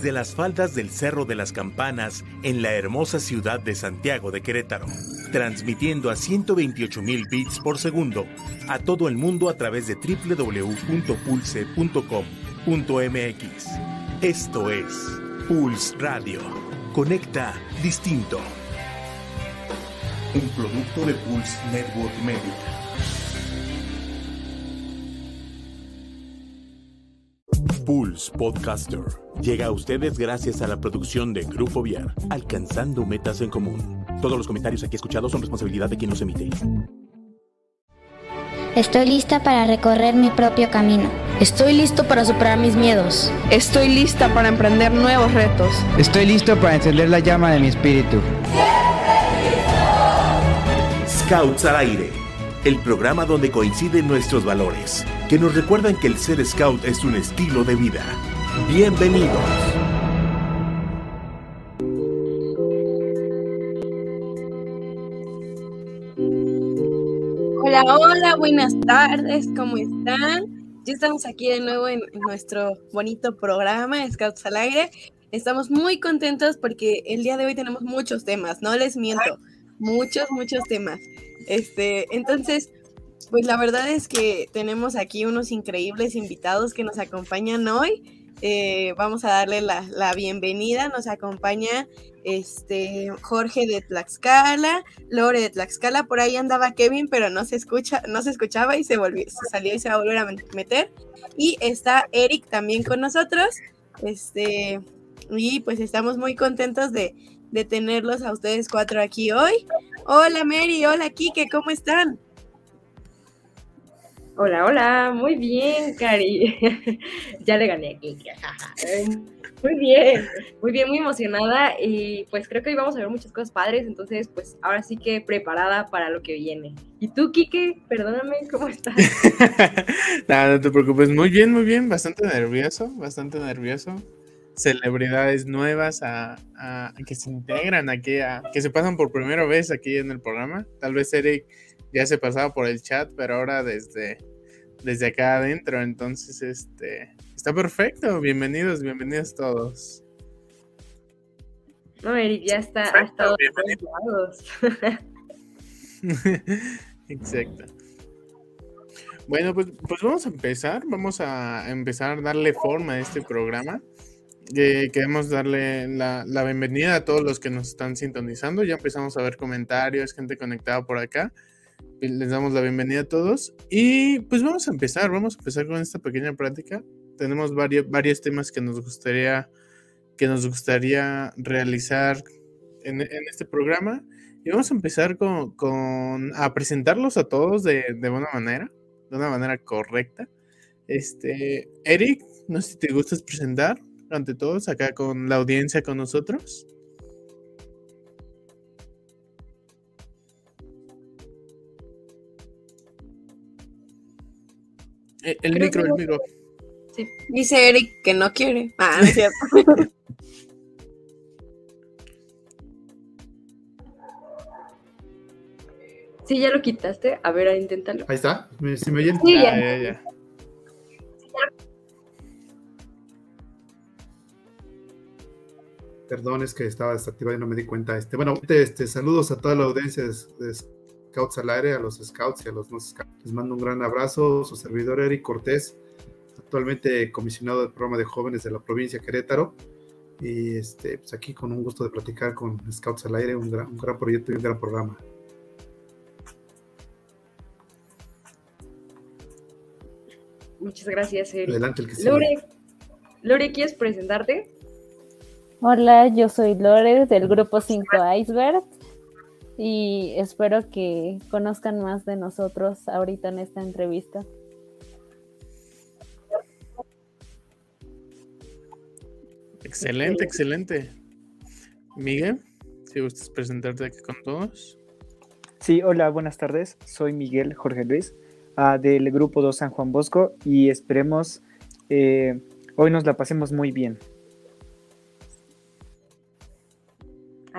desde las faldas del Cerro de las Campanas en la hermosa ciudad de Santiago de Querétaro, transmitiendo a 128.000 bits por segundo a todo el mundo a través de www.pulse.com.mx. Esto es Pulse Radio. Conecta distinto. Un producto de Pulse Network Media. Pulse Podcaster llega a ustedes gracias a la producción de Grupo Viar, alcanzando metas en común. Todos los comentarios aquí escuchados son responsabilidad de quien los emite. Estoy lista para recorrer mi propio camino. Estoy listo para superar mis miedos. Estoy lista para emprender nuevos retos. Estoy listo para encender la llama de mi espíritu. Scouts al aire, el programa donde coinciden nuestros valores que nos recuerdan que el ser scout es un estilo de vida. Bienvenidos. Hola, hola, buenas tardes, ¿cómo están? Ya estamos aquí de nuevo en nuestro bonito programa Scouts al Aire. Estamos muy contentos porque el día de hoy tenemos muchos temas, no les miento, muchos, muchos temas. Este, entonces, pues la verdad es que tenemos aquí unos increíbles invitados que nos acompañan hoy. Eh, vamos a darle la, bienvenida. Nos acompaña este Jorge de Tlaxcala, Lore de Tlaxcala. Por ahí andaba Kevin, pero no se escucha, no se escuchaba y se volvió, se salió y se va a volver a meter. Y está Eric también con nosotros. Este, y pues estamos muy contentos de, de tenerlos a ustedes cuatro aquí hoy. Hola Mary, hola Kike, ¿cómo están? Hola, hola, muy bien, Cari. ya le gané aquí. muy bien, muy bien, muy emocionada y pues creo que hoy vamos a ver muchas cosas padres, entonces pues ahora sí que preparada para lo que viene. ¿Y tú, Kike? Perdóname, ¿cómo estás? no, no te preocupes, muy bien, muy bien, bastante nervioso, bastante nervioso. Celebridades nuevas a, que se integran aquí, a, que se pasan por primera vez aquí en el programa. Tal vez Eric ya se pasaba por el chat, pero ahora desde desde acá adentro. Entonces, este está perfecto. Bienvenidos, bienvenidos todos. No, Eric ya está, Exacto. Bueno, pues, pues vamos a empezar. Vamos a empezar a darle forma a este programa. Eh, queremos darle la, bienvenida a todos los que nos están sintonizando. Ya empezamos a ver comentarios, gente conectada por acá les damos la bienvenida a todos y pues vamos a empezar, vamos a empezar con esta pequeña práctica. Tenemos varios, varios temas que nos gustaría que nos gustaría realizar en, este programa y vamos a empezar con, a presentarlos a todos de, de, buena manera, de una manera correcta. Este, Eric, no sé si te gustas presentar ante todos acá con la audiencia con nosotros. Eh, el, micro, el micro. Dice Eric que no quiere. Ah, no es cierto. sí, ya lo quitaste. A ver, inténtalo. Ahí está. ¿Sí me oyen? Sí, ya. ya, ya. Perdón, es que estaba desactivado y no me di cuenta. Este, bueno, este, saludos a toda la audiencia de, Scouts al aire, a los Scouts y a los no Scouts. Les mando un gran abrazo, su servidor Eric Cortés, actualmente comisionado del programa de jóvenes de la provincia de Querétaro. Y este, pues aquí con un gusto de platicar con Scouts al aire, un gran, proyecto y un gran programa. Muchas gracias, Eric. Adelante, el que Lore, Lore, ¿quieres presentarte? Hola, yo soy Lore del grupo 5 Iceberg y espero que conozcan más de nosotros ahorita en esta entrevista. Excelente, excelente. Miguel, si gustas presentarte aquí con todos. Sí, hola, buenas tardes. Soy Miguel Jorge Luis ah, del Grupo 2 San Juan Bosco y esperemos eh, hoy nos la pasemos muy bien.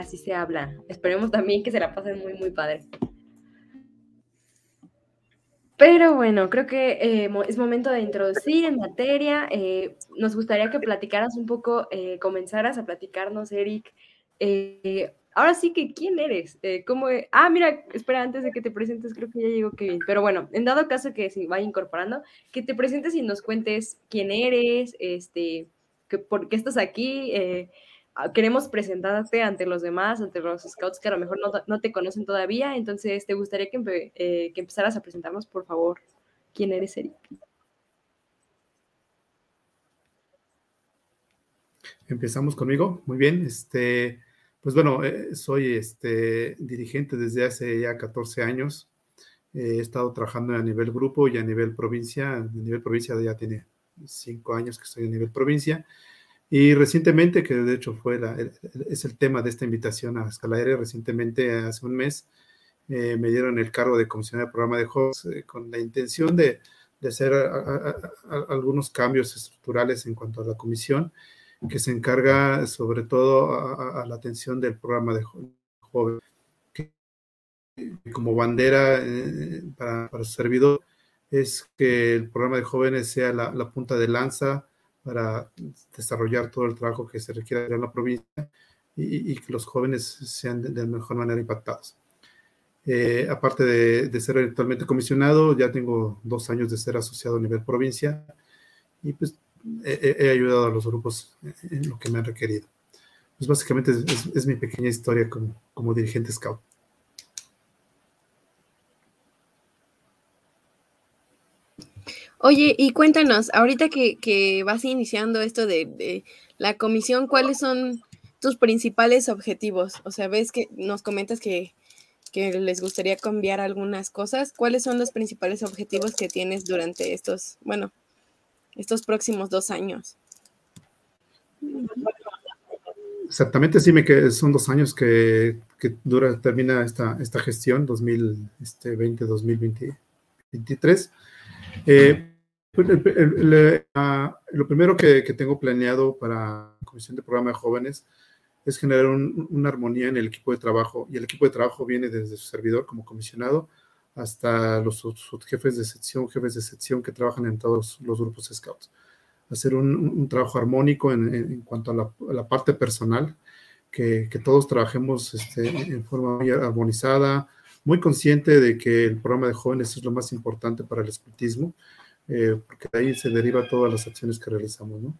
Así se habla. Esperemos también que se la pasen muy, muy padre. Pero bueno, creo que eh, es momento de introducir en materia. Eh, nos gustaría que platicaras un poco, eh, comenzaras a platicarnos, Eric. ahora sí que, ¿quién eres? ¿cómo e-? Ah, mira, espera, antes de que te presentes, creo que ya llegó Kevin. Pero bueno, en dado caso que se vaya incorporando, que te presentes y nos cuentes quién eres, este, que, por qué estás aquí, queremos presentarte ante los demás, ante los scouts que a lo mejor no, te conocen todavía, entonces te gustaría que, eh, que, empezaras a presentarnos, por favor, quién eres, Eric. Empezamos conmigo, muy bien, este, pues bueno, eh, soy este, dirigente desde hace ya 14 años, he estado trabajando a nivel grupo y a nivel provincia, a nivel provincia ya tiene 5 años que estoy a nivel provincia, y recientemente, que de hecho fue es el tema de esta invitación a Escala Aérea, recientemente, hace un mes, eh, me dieron el cargo de comisionar el programa de jóvenes eh, con la intención de, de hacer algunos cambios estructurales en cuanto a la comisión, que se encarga sobre todo a, la atención del programa de jóvenes. como bandera eh, para, para, su servidor es que el programa de jóvenes sea la, la punta de lanza para desarrollar todo el trabajo que se requiere en la provincia y, que los jóvenes sean de, la mejor manera impactados. Eh, aparte de, ser actualmente comisionado, ya tengo dos años de ser asociado a nivel provincia y pues he, ayudado a los grupos en lo que me han requerido. Pues básicamente es, mi pequeña historia como, como dirigente scout. Oye, y cuéntanos, ahorita que, vas iniciando esto de, la comisión, ¿cuáles son tus principales objetivos? O sea, ves que nos comentas que, les gustaría cambiar algunas cosas. ¿Cuáles son los principales objetivos que tienes durante estos, bueno, estos próximos dos años? Exactamente, sí, me que son dos años que, dura, termina esta, esta gestión, 2020-2023. Eh, pues, ah, lo primero que, tengo planeado para la Comisión de Programa de Jóvenes es generar una armonía en el equipo de trabajo. Y el equipo de trabajo viene desde su servidor como comisionado hasta los, jefes de sección, jefes de sección que trabajan en todos los grupos scouts. Hacer un, trabajo armónico en, cuanto a la, parte personal, que, todos trabajemos este, en forma muy armonizada, muy consciente de que el programa de jóvenes es lo más importante para el escultismo eh, porque de ahí se deriva todas las acciones que realizamos. ¿no?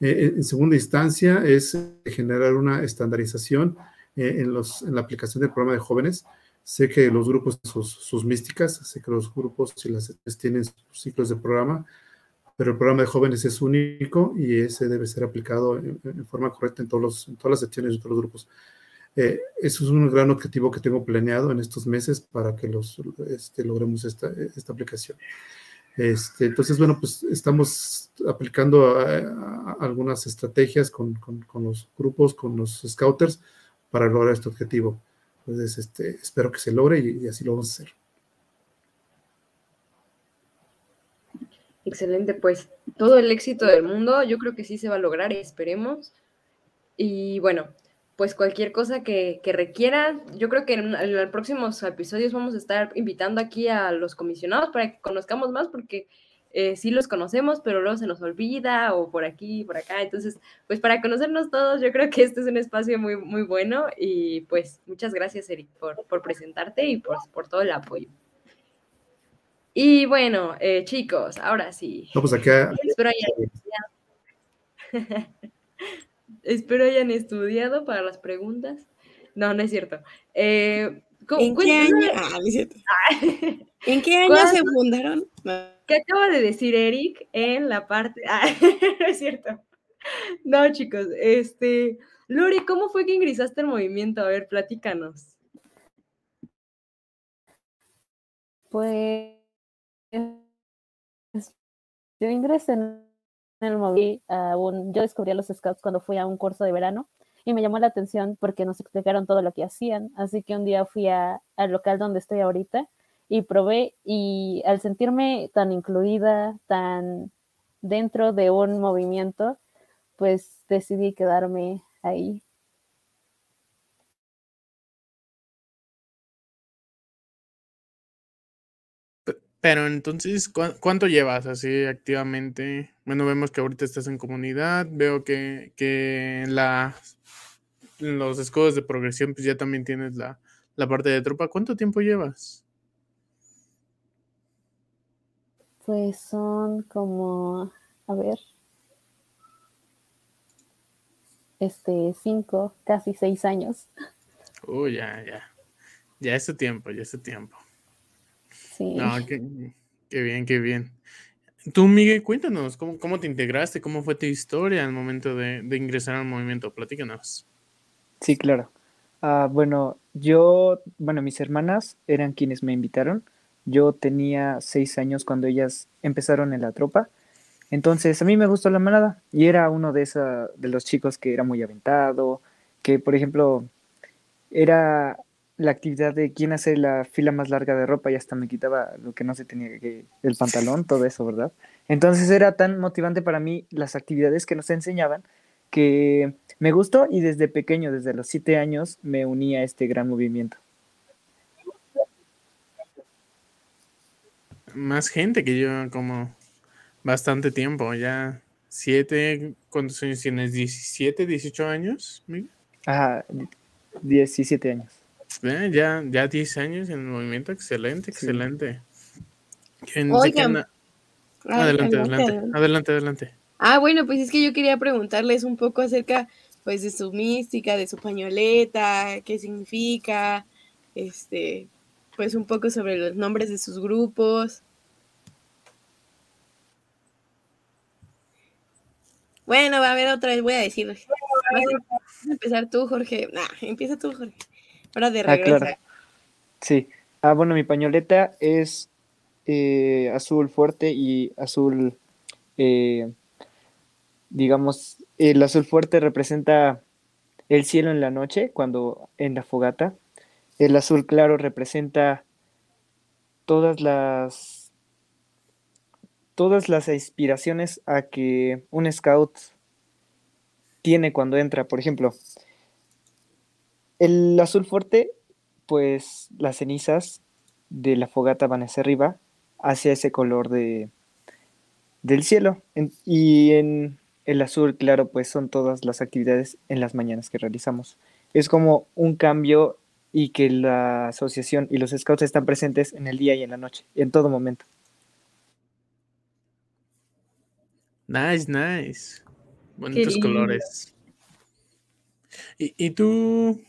Eh, en segunda instancia es generar una estandarización eh, en, los, en la aplicación del programa de jóvenes. Sé que los grupos, sus, sus místicas, sé que los grupos y las tienen sus ciclos de programa, pero el programa de jóvenes es único y ese debe ser aplicado en, forma correcta en, todos los, en todas las secciones de todos los grupos. eso es un gran objetivo que tengo planeado en estos meses para que los, este, logremos esta, esta aplicación. Este, entonces, bueno, pues estamos aplicando algunas estrategias con, los grupos, con los scouters para lograr este objetivo. Entonces, este, espero que se logre y, así lo vamos a hacer. Excelente, pues todo el éxito del mundo, yo creo que sí se va a lograr, esperemos. Y bueno, pues cualquier cosa que, que requieran. Yo creo que en, los próximos episodios vamos a estar invitando aquí a los comisionados para que conozcamos más, porque eh, sí los conocemos, pero luego se nos olvida o por aquí, por acá. Entonces, pues para conocernos todos, yo creo que este es un espacio muy, muy bueno y pues muchas gracias, Eric, por, por presentarte y por, por todo el apoyo. Y bueno, eh, chicos, ahora sí. Vamos pues acá. Espero Espero hayan estudiado para las preguntas. No, no es cierto. Eh, ¿En, qué año? Ah, ¿En qué año se fundaron? ¿Qué acaba de decir Eric en la parte? Ah, no es cierto. No, chicos, este, Lori, ¿cómo fue que ingresaste al movimiento? A ver, platícanos. Pues yo ingresé en el yo descubrí a los scouts cuando fui a un curso de verano y me llamó la atención porque nos explicaron todo lo que hacían. Así que un día fui al local donde estoy ahorita y probé y al sentirme tan incluida, tan dentro de un movimiento, pues decidí quedarme ahí. Pero entonces, ¿cuánto llevas así activamente? Bueno, vemos que ahorita estás en comunidad, veo que, que la, los escudos de progresión, pues ya también tienes la, la parte de tropa. ¿Cuánto tiempo llevas? Pues son como, a ver, este, cinco, casi seis años. Uy, ya, ya. Ya es su tiempo, ya es su tiempo. Sí. No, qué, bien, qué bien. Tú, Miguel, cuéntanos, ¿cómo, ¿cómo, te integraste? ¿Cómo fue tu historia al momento de, de ingresar al movimiento? Platícanos. Sí, claro. Ah, bueno, yo, bueno, mis hermanas eran quienes me invitaron. Yo tenía seis años cuando ellas empezaron en la tropa entonces a mí me gustó la manada y era uno de, esa, de los chicos que era muy aventado, que por ejemplo era la actividad de quién hace la fila más larga de ropa y hasta me quitaba lo que no se tenía que, el pantalón, todo eso, ¿verdad? Entonces era tan motivante para mí las actividades que nos enseñaban que me gustó y desde pequeño, desde los siete años, me uní a este gran movimiento. Más gente que yo, como Bastante tiempo, ya siete, ¿cuántos años tienes? ¿17, 18 años? Ajá, 17 años. Ya, ya 10 años en el movimiento, excelente, excelente. Oigan. Adelante, adelante, adelante, adelante. Ah, bueno, pues es que yo quería preguntarles un poco acerca pues de su mística, de su pañoleta, qué significa, este, pues un poco sobre los nombres de sus grupos. Bueno, va a haber otra vez, voy a decir. Vas a empezar tú, Jorge. Nah, empieza tú, Jorge. De regreso. Ah, claro. Sí. Ah, bueno, mi pañoleta es eh, azul fuerte y azul, eh, digamos, el azul fuerte representa el cielo en la noche, cuando en la fogata. El azul claro representa todas las todas las inspiraciones a que un scout tiene cuando entra. Por ejemplo, el azul fuerte, pues las cenizas de la fogata van hacia arriba, hacia ese color de, del cielo. y en el azul claro, pues son todas las actividades en las mañanas que realizamos. Es como un cambio y que la asociación y los scouts están presentes en el día y en la noche, en todo momento. Nice, nice. Bonitos colores. ¿Y, ¿Y, tú?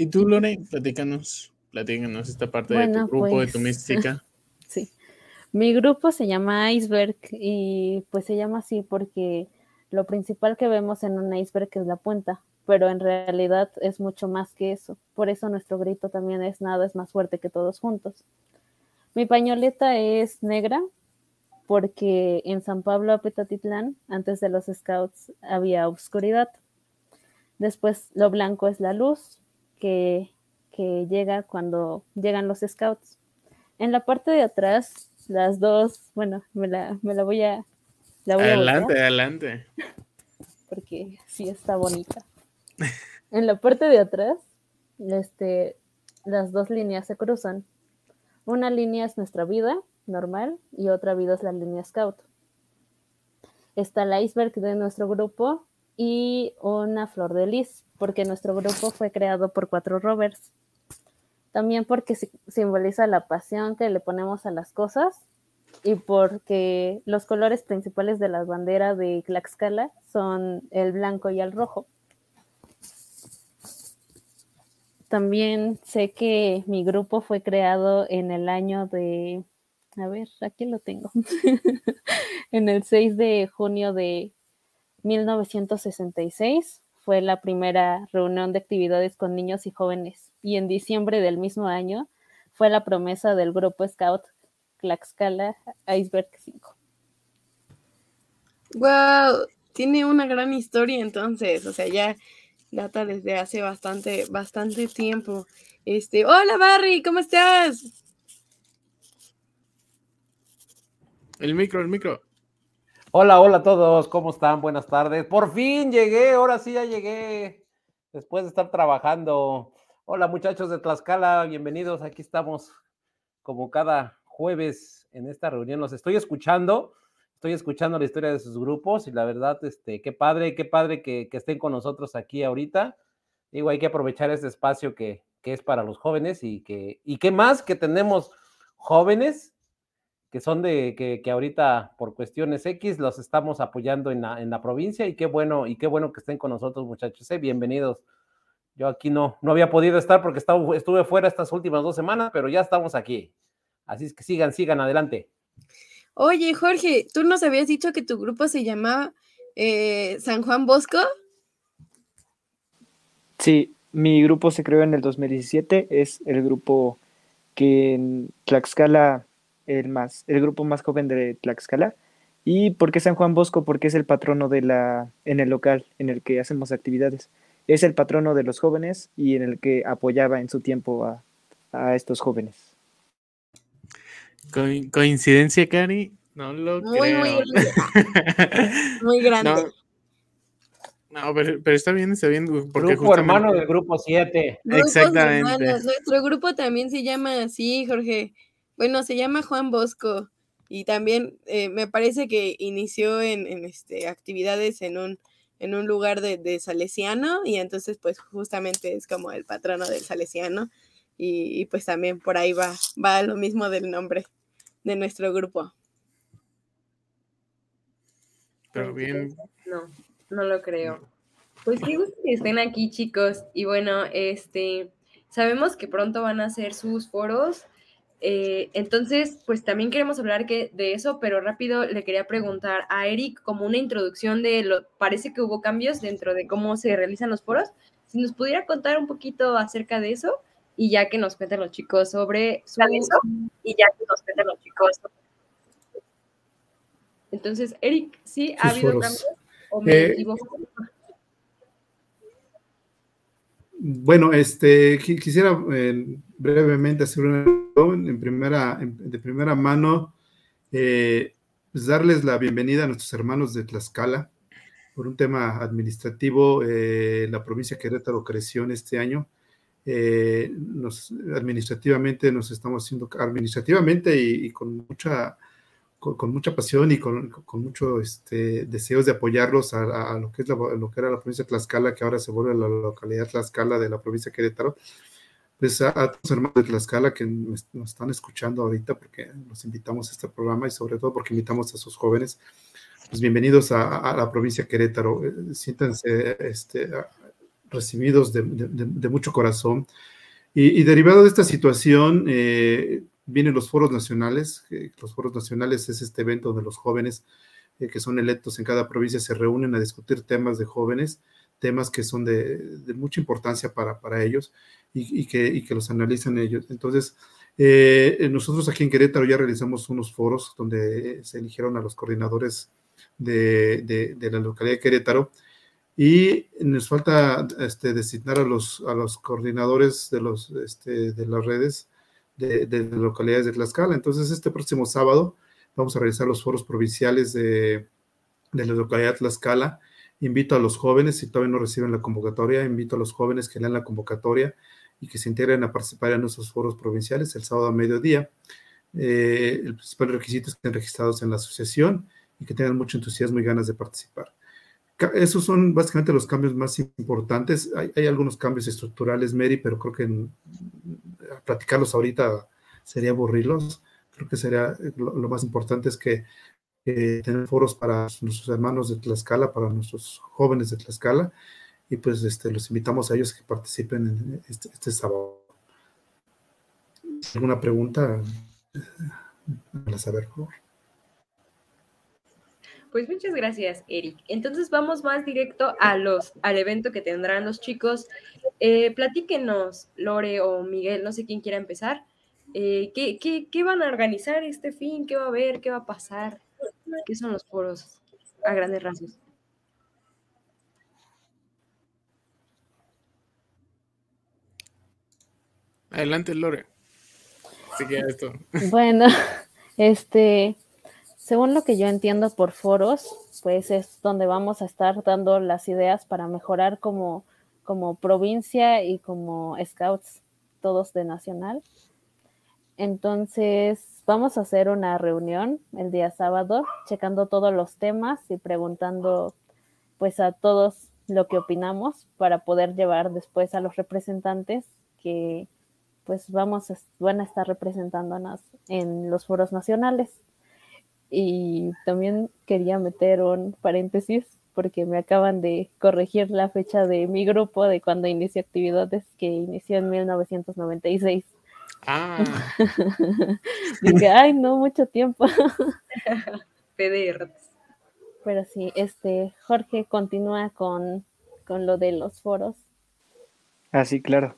¿Y tú, Lore? Platícanos, platícanos esta parte de tu grupo, de tu pues, mística. Sí. Mi grupo se llama Iceberg y pues se llama así porque lo principal que vemos en un iceberg es la punta, pero en realidad es mucho más que eso. Por eso nuestro grito también es nada es más fuerte que todos juntos. Mi pañoleta es negra porque en San Pablo Apetatitlán, antes de los scouts, había oscuridad. Después lo blanco es la luz que, llega cuando llegan los scouts. En la parte de atrás, las dos, bueno, me la, voy a... adelante, adelante. Porque sí está bonita. En la parte de atrás, este, las dos líneas se cruzan. Una línea es nuestra vida normal y otra vida es la línea Scout. Está el iceberg de nuestro grupo y una flor de lis, porque nuestro grupo fue creado por cuatro rovers. También porque simboliza la pasión que le ponemos a las cosas y porque los colores principales de la bandera de Tlaxcala son el blanco y el rojo. También sé que mi grupo fue creado en el año de a ver, aquí lo tengo. en el 6 de junio de 1966 fue la primera reunión de actividades con niños y jóvenes y en diciembre del mismo año fue la promesa del grupo Scout Tlaxcala Iceberg 5. Wow, tiene una gran historia entonces, o sea, ya data desde hace bastante, bastante tiempo. Este, hola Barry, ¿cómo estás? El micro, el micro. Hola, hola a todos, ¿cómo están? Buenas tardes. Por fin llegué, ahora sí ya llegué, después de estar trabajando. Hola muchachos de Tlaxcala, bienvenidos, aquí estamos como cada jueves en esta reunión. Los estoy escuchando, estoy escuchando la historia de sus grupos y la verdad, este, qué padre, qué padre que, que estén con nosotros aquí ahorita. Digo, hay que aprovechar este espacio que, que es para los jóvenes y que, y qué más que tenemos jóvenes que son de que, que, ahorita por cuestiones X los estamos apoyando en la, en la, provincia y qué bueno, y qué bueno que estén con nosotros, muchachos. ¿eh? Bienvenidos. Yo aquí no, no había podido estar porque estaba, estuve fuera estas últimas dos semanas, pero ya estamos aquí. Así es que sigan, sigan adelante. Oye, Jorge, ¿tú nos habías dicho que tu grupo se llamaba eh, San Juan Bosco? Sí, mi grupo se creó en el 2017, es el grupo que en Tlaxcala el más, el grupo más joven de Tlaxcala. ¿Y por qué San Juan Bosco? Porque es el patrono de la, en el local en el que hacemos actividades. Es el patrono de los jóvenes y en el que apoyaba en su tiempo a, a estos jóvenes. Co ¿Coincidencia, Cari? No lo muy, creo. Muy grande. muy grande. No, no pero, pero, está bien, está bien. Porque grupo justamente... hermano del grupo 7. Exactamente. Hermanos. Nuestro grupo también se llama así, Jorge. Bueno, se llama Juan Bosco y también eh, me parece que inició en, en este, actividades en un, en un lugar de, de, Salesiano y entonces pues justamente es como el patrono del Salesiano y, y, pues también por ahí va, va lo mismo del nombre de nuestro grupo. Pero bien. No, no lo creo. Pues qué gusto que estén aquí chicos y bueno, este, sabemos que pronto van a hacer sus foros eh, entonces, pues también queremos hablar que, de eso, pero rápido le quería preguntar a Eric como una introducción de lo, parece que hubo cambios dentro de cómo se realizan los foros. Si nos pudiera contar un poquito acerca de eso y ya que nos cuenten los chicos sobre su... Eso, y ya que nos cuenten los chicos. Entonces, Eric, ¿sí ha habido foros. cambios? ¿O me eh? Bueno, este, quisiera eh, brevemente hacer una en primera, de primera mano, eh, pues darles la bienvenida a nuestros hermanos de Tlaxcala. Por un tema administrativo, eh, la provincia de Querétaro creció en este año. Eh, administrativamente nos estamos haciendo, administrativamente y, con mucha con, con, mucha pasión y con, con mucho este, deseos de apoyarlos a, a, lo que es lo que era la provincia de Tlaxcala, que ahora se vuelve la localidad Tlaxcala de la provincia de Querétaro pues a, a tus hermanos de Tlaxcala que nos, nos, están escuchando ahorita, porque los invitamos a este programa y sobre todo porque invitamos a sus jóvenes, pues bienvenidos a, a la provincia de Querétaro. Eh, siéntanse este, recibidos de, de, de, mucho corazón. Y, y, derivado de esta situación, eh, vienen los foros nacionales. Los foros nacionales es este evento donde los jóvenes eh, que son electos en cada provincia se reúnen a discutir temas de jóvenes temas que son de, de mucha importancia para, para ellos y, que, los analizan ellos. Entonces, eh, nosotros aquí en Querétaro ya realizamos unos foros donde se eligieron a los coordinadores de, la localidad de Querétaro y nos falta este, designar a los, a los coordinadores de, los, este, de las redes de, de localidades de Tlaxcala. Entonces, este próximo sábado vamos a realizar los foros provinciales de, de la localidad de Tlaxcala Invito a los jóvenes, si todavía no reciben la convocatoria, invito a los jóvenes que lean la convocatoria y que se integren a participar en nuestros foros provinciales el sábado a mediodía. Eh, el principal requisito es que estén registrados en la asociación y que tengan mucho entusiasmo y ganas de participar. Esos son básicamente los cambios más importantes. Hay, hay algunos cambios estructurales, Mary, pero creo que en, platicarlos ahorita sería aburrirlos. Creo que sería lo, lo más importante es que eh, tener foros para nuestros hermanos de Tlaxcala, para nuestros jóvenes de Tlaxcala, y pues este, los invitamos a ellos que participen en este, este sábado. ¿Alguna pregunta? Para saber, por favor. Pues muchas gracias, Eric. Entonces vamos más directo a los, al evento que tendrán los chicos. Eh, platíquenos, Lore o Miguel, no sé quién quiera empezar. Eh, ¿qué, qué, ¿Qué van a organizar este fin? ¿Qué va a haber? ¿Qué va a pasar? ¿Qué son los foros a grandes rasgos? Adelante, Lore. esto. Bueno, este, según lo que yo entiendo por foros, pues es donde vamos a estar dando las ideas para mejorar como, como provincia y como scouts, todos de nacional. Entonces, vamos a hacer una reunión el día sábado, checando todos los temas y preguntando pues a todos lo que opinamos para poder llevar después a los representantes que pues vamos a, van a estar representándonos en los foros nacionales. Y también quería meter un paréntesis porque me acaban de corregir la fecha de mi grupo de cuando inició actividades, que inició en 1996. Ah. Dije, ay, no, mucho tiempo. PDR. Pero sí, este, Jorge continúa con, con lo de los foros. Ah, sí, claro.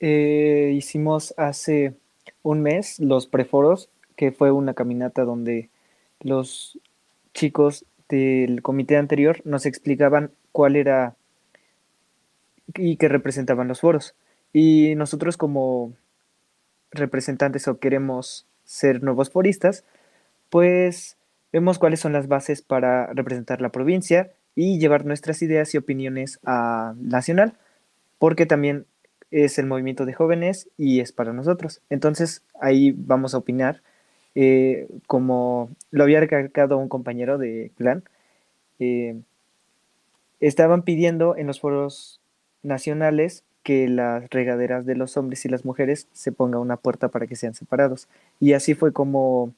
Eh, hicimos hace un mes los preforos, que fue una caminata donde los chicos del comité anterior nos explicaban cuál era y qué representaban los foros. Y nosotros como representantes o queremos ser nuevos foristas, pues vemos cuáles son las bases para representar la provincia y llevar nuestras ideas y opiniones a nacional, porque también es el movimiento de jóvenes y es para nosotros. Entonces ahí vamos a opinar, eh, como lo había recalcado un compañero de clan, eh, estaban pidiendo en los foros nacionales que las regaderas de los hombres y las mujeres se ponga una puerta para que sean separados. Y así fue como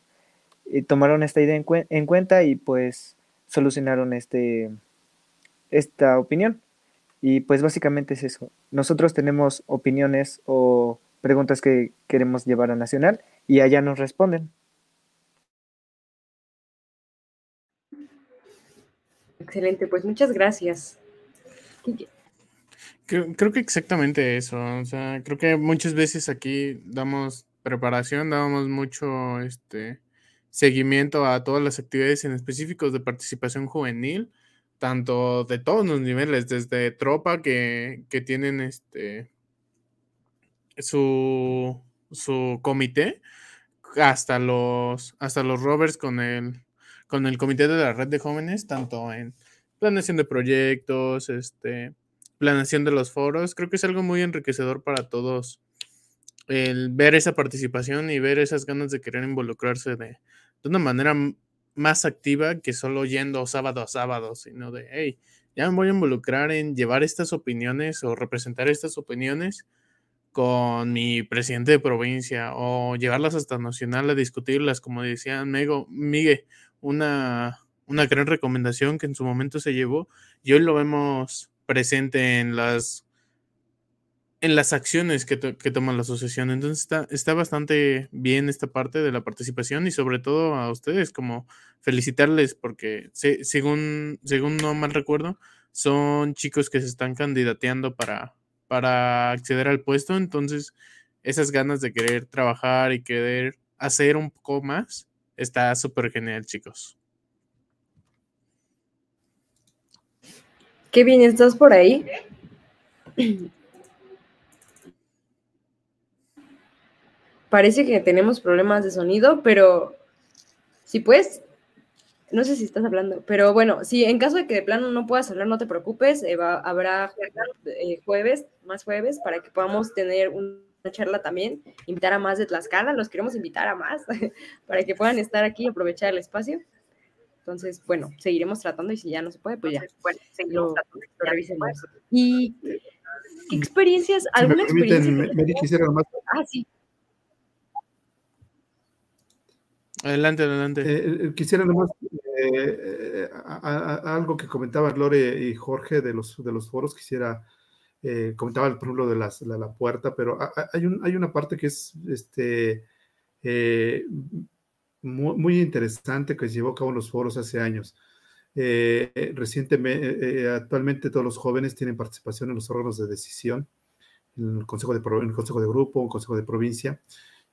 eh, tomaron esta idea en, cuenta y pues solucionaron este, esta opinión. Y pues básicamente es eso. Nosotros tenemos opiniones o preguntas que queremos llevar a Nacional y allá nos responden. Excelente, pues muchas gracias. Creo, que exactamente eso. O sea, creo que muchas veces aquí damos preparación, damos mucho este seguimiento a todas las actividades en específicos de participación juvenil, tanto de todos los niveles, desde tropa que, tienen este su, su comité, hasta los, hasta los rovers con el, con el comité de la red de jóvenes, tanto en planeación de proyectos, este, planeación de los foros. Creo que es algo muy enriquecedor para todos el ver esa participación y ver esas ganas de querer involucrarse de, de una manera más activa que solo yendo sábado a sábado, sino de, hey, ya me voy a involucrar en llevar estas opiniones o representar estas opiniones con mi presidente de provincia o llevarlas hasta nacional a discutirlas, como decía Mego, Miguel, una, una gran recomendación que en su momento se llevó y hoy lo vemos presente en las en las acciones que, toma la asociación. Entonces está, está bastante bien esta parte de la participación y sobre todo a ustedes como felicitarles porque según, según no mal recuerdo, son chicos que se están candidateando para, para acceder al puesto. Entonces esas ganas de querer trabajar y querer hacer un poco más está súper genial, chicos. Qué bien, ¿estás por ahí? Parece que tenemos problemas de sonido, pero si puedes, no sé si estás hablando, pero bueno, si en caso de que de plano no puedas hablar, no te preocupes, eh, habrá eh, jueves, más jueves, para que podamos tener una charla también, invitar a más de Tlaxcala, los queremos invitar a más, para que puedan estar aquí y aprovechar el espacio. Entonces, bueno, seguiremos tratando y si ya no se puede, pues ya. Bueno, seguiremos tratando, lo revisemos. ¿Y qué experiencias, alguna experiencia? más... Ah, sí. Adelante, adelante. Eh, eh, quisiera nomás eh, algo que comentaba Glore y Jorge de los, de los foros, quisiera, comentaba por ejemplo de, las, la puerta, pero hay, un, hay una parte que es este, muy, interesante que se llevó a cabo en los foros hace años. Eh, recientemente, eh, actualmente todos los jóvenes tienen participación en los órganos de decisión, en el consejo de, en el consejo de grupo, el consejo de provincia,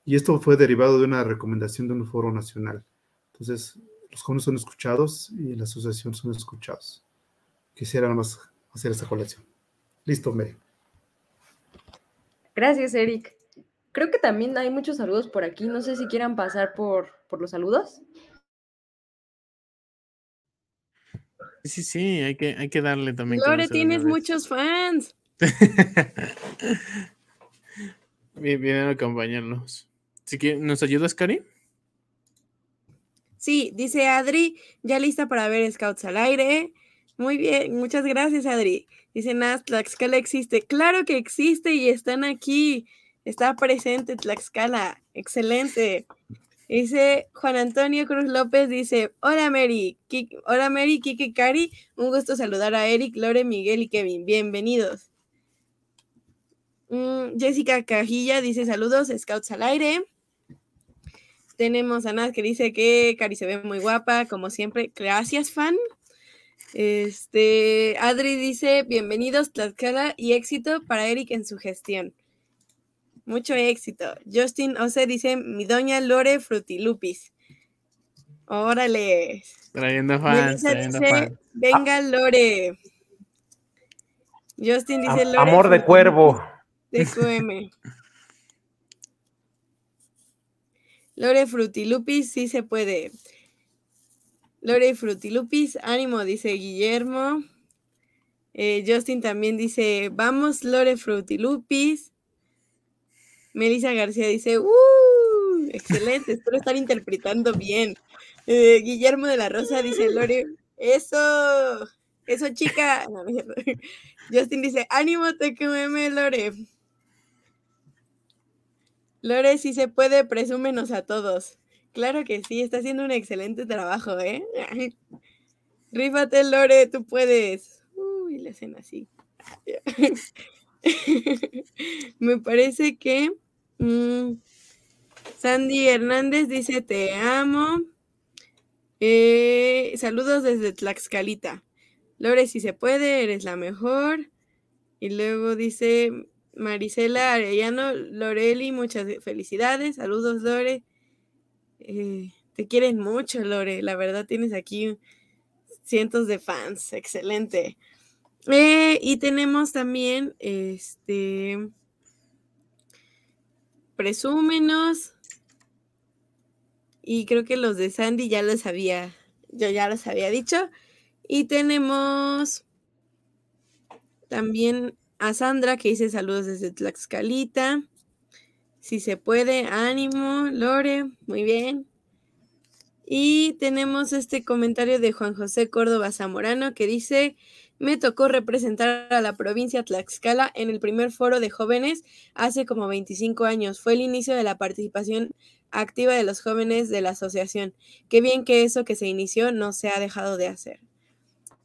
y esto fue derivado de una recomendación de un foro nacional. Entonces, los jóvenes son escuchados y la asociación son escuchados. Quisiera nada más hacer esta colación. Listo, Mary. Gracias, Eric. Creo que también hay muchos saludos por aquí. No sé si quieran pasar por, por los saludos. Sí, sí, hay que, hay que darle también. Lore, tienes muchos fans. Vienen a acompañarnos. Si ¿nos ayudas, Cari? Sí, dice Adri, ya lista para ver Scouts al aire. Muy bien, muchas gracias, Adri. Dice Naz, Tlaxcala existe. Claro que existe y están aquí. Está presente Tlaxcala. Excelente. Dice Juan Antonio Cruz López, dice, hola Mary, hola Mary, Kike Cari, un gusto saludar a Eric, Lore, Miguel y Kevin, bienvenidos. Mm, Jessica Cajilla dice, saludos, Scouts al aire. Tenemos a Nat que dice que Cari se ve muy guapa, como siempre. Gracias, fan. Este, Adri dice, bienvenidos Tlaxcala y éxito para Eric en su gestión. Mucho éxito. Justin Ose dice, mi doña Lore Frutilupis. Órale. Trayendo fans. venga Lore. Justin dice, Lore. Amor de cuervo. De QM. Lore Frutilupis, sí se puede. Lore Frutilupis, ánimo, dice Guillermo. Eh, Justin también dice, vamos, Lore Frutilupis. Melissa García dice, ¡uh! Excelente, espero estar interpretando bien. Eh, Guillermo de la Rosa dice, Lore, eso, eso chica. Justin dice, ánimo, TQM, Lore. Lore, si se puede, presúmenos a todos. Claro que sí, está haciendo un excelente trabajo, ¿eh? Rífate, Lore, tú puedes. Uy, le hacen así. Me parece que mm, Sandy Hernández dice te amo. Eh, saludos desde Tlaxcalita. Lore, si se puede, eres la mejor. Y luego dice Marisela Arellano, Loreli, muchas felicidades. Saludos, Lore. Eh, te quieren mucho, Lore. La verdad, tienes aquí cientos de fans. Excelente. Eh, y tenemos también, este, presúmenos. Y creo que los de Sandy ya los había, yo ya los había dicho. Y tenemos también a Sandra que dice saludos desde Tlaxcalita. Si se puede, ánimo, Lore, muy bien. Y tenemos este comentario de Juan José Córdoba Zamorano que dice, me tocó representar a la provincia Tlaxcala en el primer foro de jóvenes hace como 25 años. Fue el inicio de la participación activa de los jóvenes de la asociación. Qué bien que eso que se inició no se ha dejado de hacer.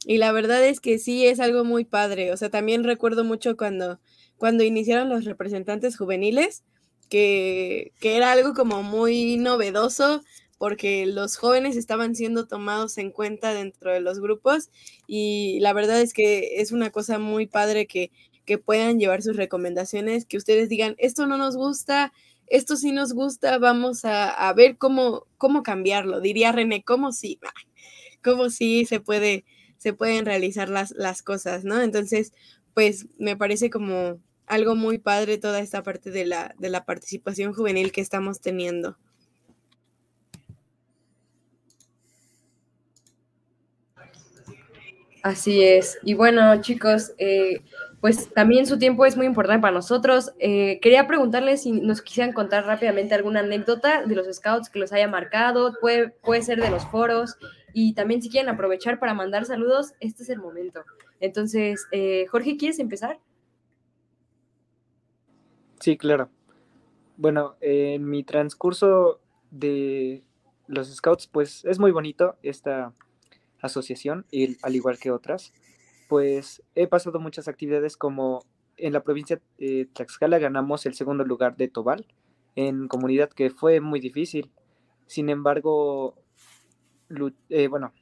Y la verdad es que sí es algo muy padre. O sea, también recuerdo mucho cuando, cuando iniciaron los representantes juveniles, que, que era algo como muy novedoso porque los jóvenes estaban siendo tomados en cuenta dentro de los grupos y la verdad es que es una cosa muy padre que, que puedan llevar sus recomendaciones, que ustedes digan, esto no nos gusta, esto sí nos gusta, vamos a, a ver cómo, cómo cambiarlo. Diría René, cómo sí, cómo sí se puede se pueden realizar las, las cosas, ¿no? Entonces, pues me parece como algo muy padre toda esta parte de la, de la participación juvenil que estamos teniendo. Así es. Y bueno, chicos, eh, pues también su tiempo es muy importante para nosotros. Eh, quería preguntarles si nos quisieran contar rápidamente alguna anécdota de los scouts que los haya marcado, puede, puede ser de los foros, y también si quieren aprovechar para mandar saludos, este es el momento. Entonces, eh, Jorge, ¿quieres empezar? Sí, claro. Bueno, en mi transcurso de los Scouts, pues es muy bonito esta asociación, y, al igual que otras. Pues he pasado muchas actividades como en la provincia de Tlaxcala ganamos el segundo lugar de Tobal en comunidad que fue muy difícil. Sin embargo, eh, bueno,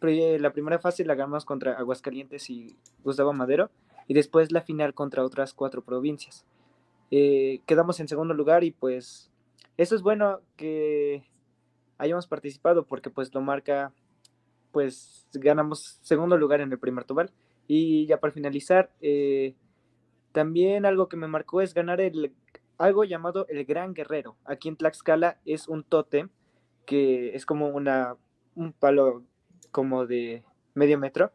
la primera fase la ganamos contra Aguascalientes y Gustavo Madero y después la final contra otras cuatro provincias. Eh, quedamos en segundo lugar y pues eso es bueno que hayamos participado porque pues lo marca, pues ganamos segundo lugar en el primer tobal. Y ya para finalizar, eh, también algo que me marcó es ganar el, algo llamado el Gran Guerrero. Aquí en Tlaxcala es un tote que es como una un palo como de medio metro,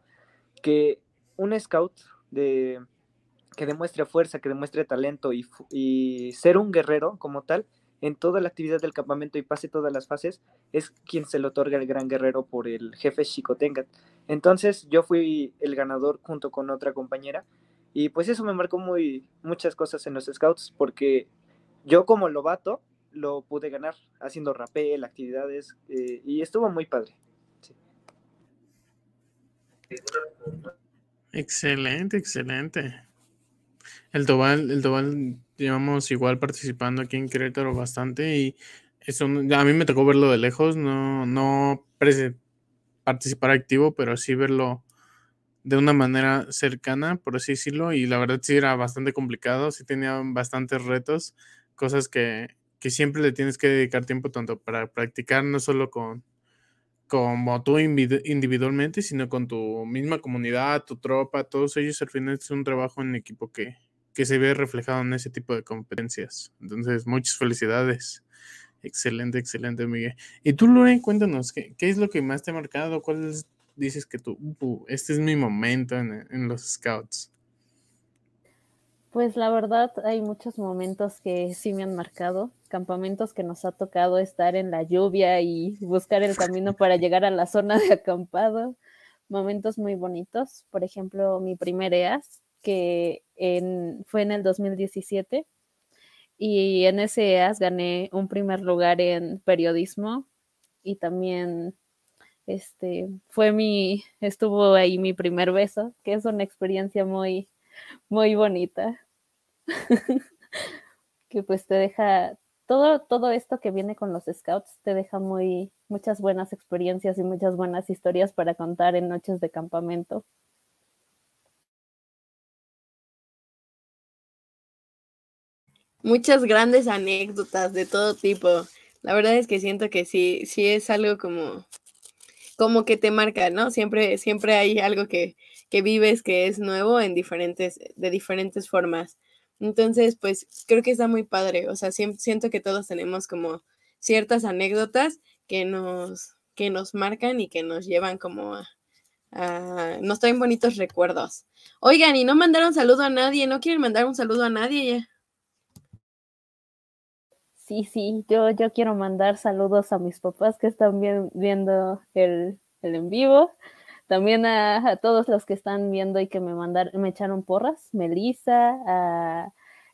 que un scout que demuestre fuerza, que demuestre talento y, ser un guerrero como tal, en toda la actividad del campamento y pase todas las fases, es quien se le otorga el gran guerrero por el jefe Xicotengat. Entonces yo fui el ganador junto con otra compañera y pues eso me marcó muy, muchas cosas en los scouts porque yo como lobato lo pude ganar haciendo rapel, actividades eh, y estuvo muy padre. Excelente, excelente. El Tobal, el Tobal, llevamos igual participando aquí en Querétaro bastante y eso a mí me tocó verlo de lejos, no, no participar activo, pero sí verlo de una manera cercana, por así decirlo, y la verdad sí era bastante complicado, sí tenía bastantes retos, cosas que, que siempre le tienes que dedicar tiempo tanto para practicar, no solo con como tú individualmente, sino con tu misma comunidad, tu tropa, todos ellos al final es un trabajo en equipo que, que se ve reflejado en ese tipo de competencias. Entonces, muchas felicidades. Excelente, excelente, Miguel. Y tú, Lore, cuéntanos, ¿qué, ¿qué, es lo que más te ha marcado? ¿Cuál dices que tú, este es mi momento en, en, los scouts? Pues la verdad, hay muchos momentos que sí me han marcado, campamentos que nos ha tocado estar en la lluvia y buscar el camino para llegar a la zona de acampado, momentos muy bonitos, por ejemplo, mi primer EAS, que fue en el 2017 y en ese EAS gané un primer lugar en periodismo y también este fue mi estuvo ahí mi primer beso, que es una experiencia muy muy bonita. que pues te deja todo todo esto que viene con los scouts te deja muy muchas buenas experiencias y muchas buenas historias para contar en noches de campamento. muchas grandes anécdotas de todo tipo. La verdad es que siento que sí, sí es algo como, como que te marca, ¿no? Siempre, siempre hay algo que, que vives que es nuevo en diferentes, de diferentes formas. Entonces, pues creo que está muy padre. O sea, siento que todos tenemos como ciertas anécdotas que nos, que nos marcan y que nos llevan como a, a, nos traen bonitos recuerdos. Oigan, y no mandaron saludo a nadie, ¿no quieren mandar un saludo a nadie? Sí, sí, yo, yo quiero mandar saludos a mis papás que están viendo el, el, en vivo. También a, todos los que están viendo y que me mandaron, me echaron porras, Melissa, a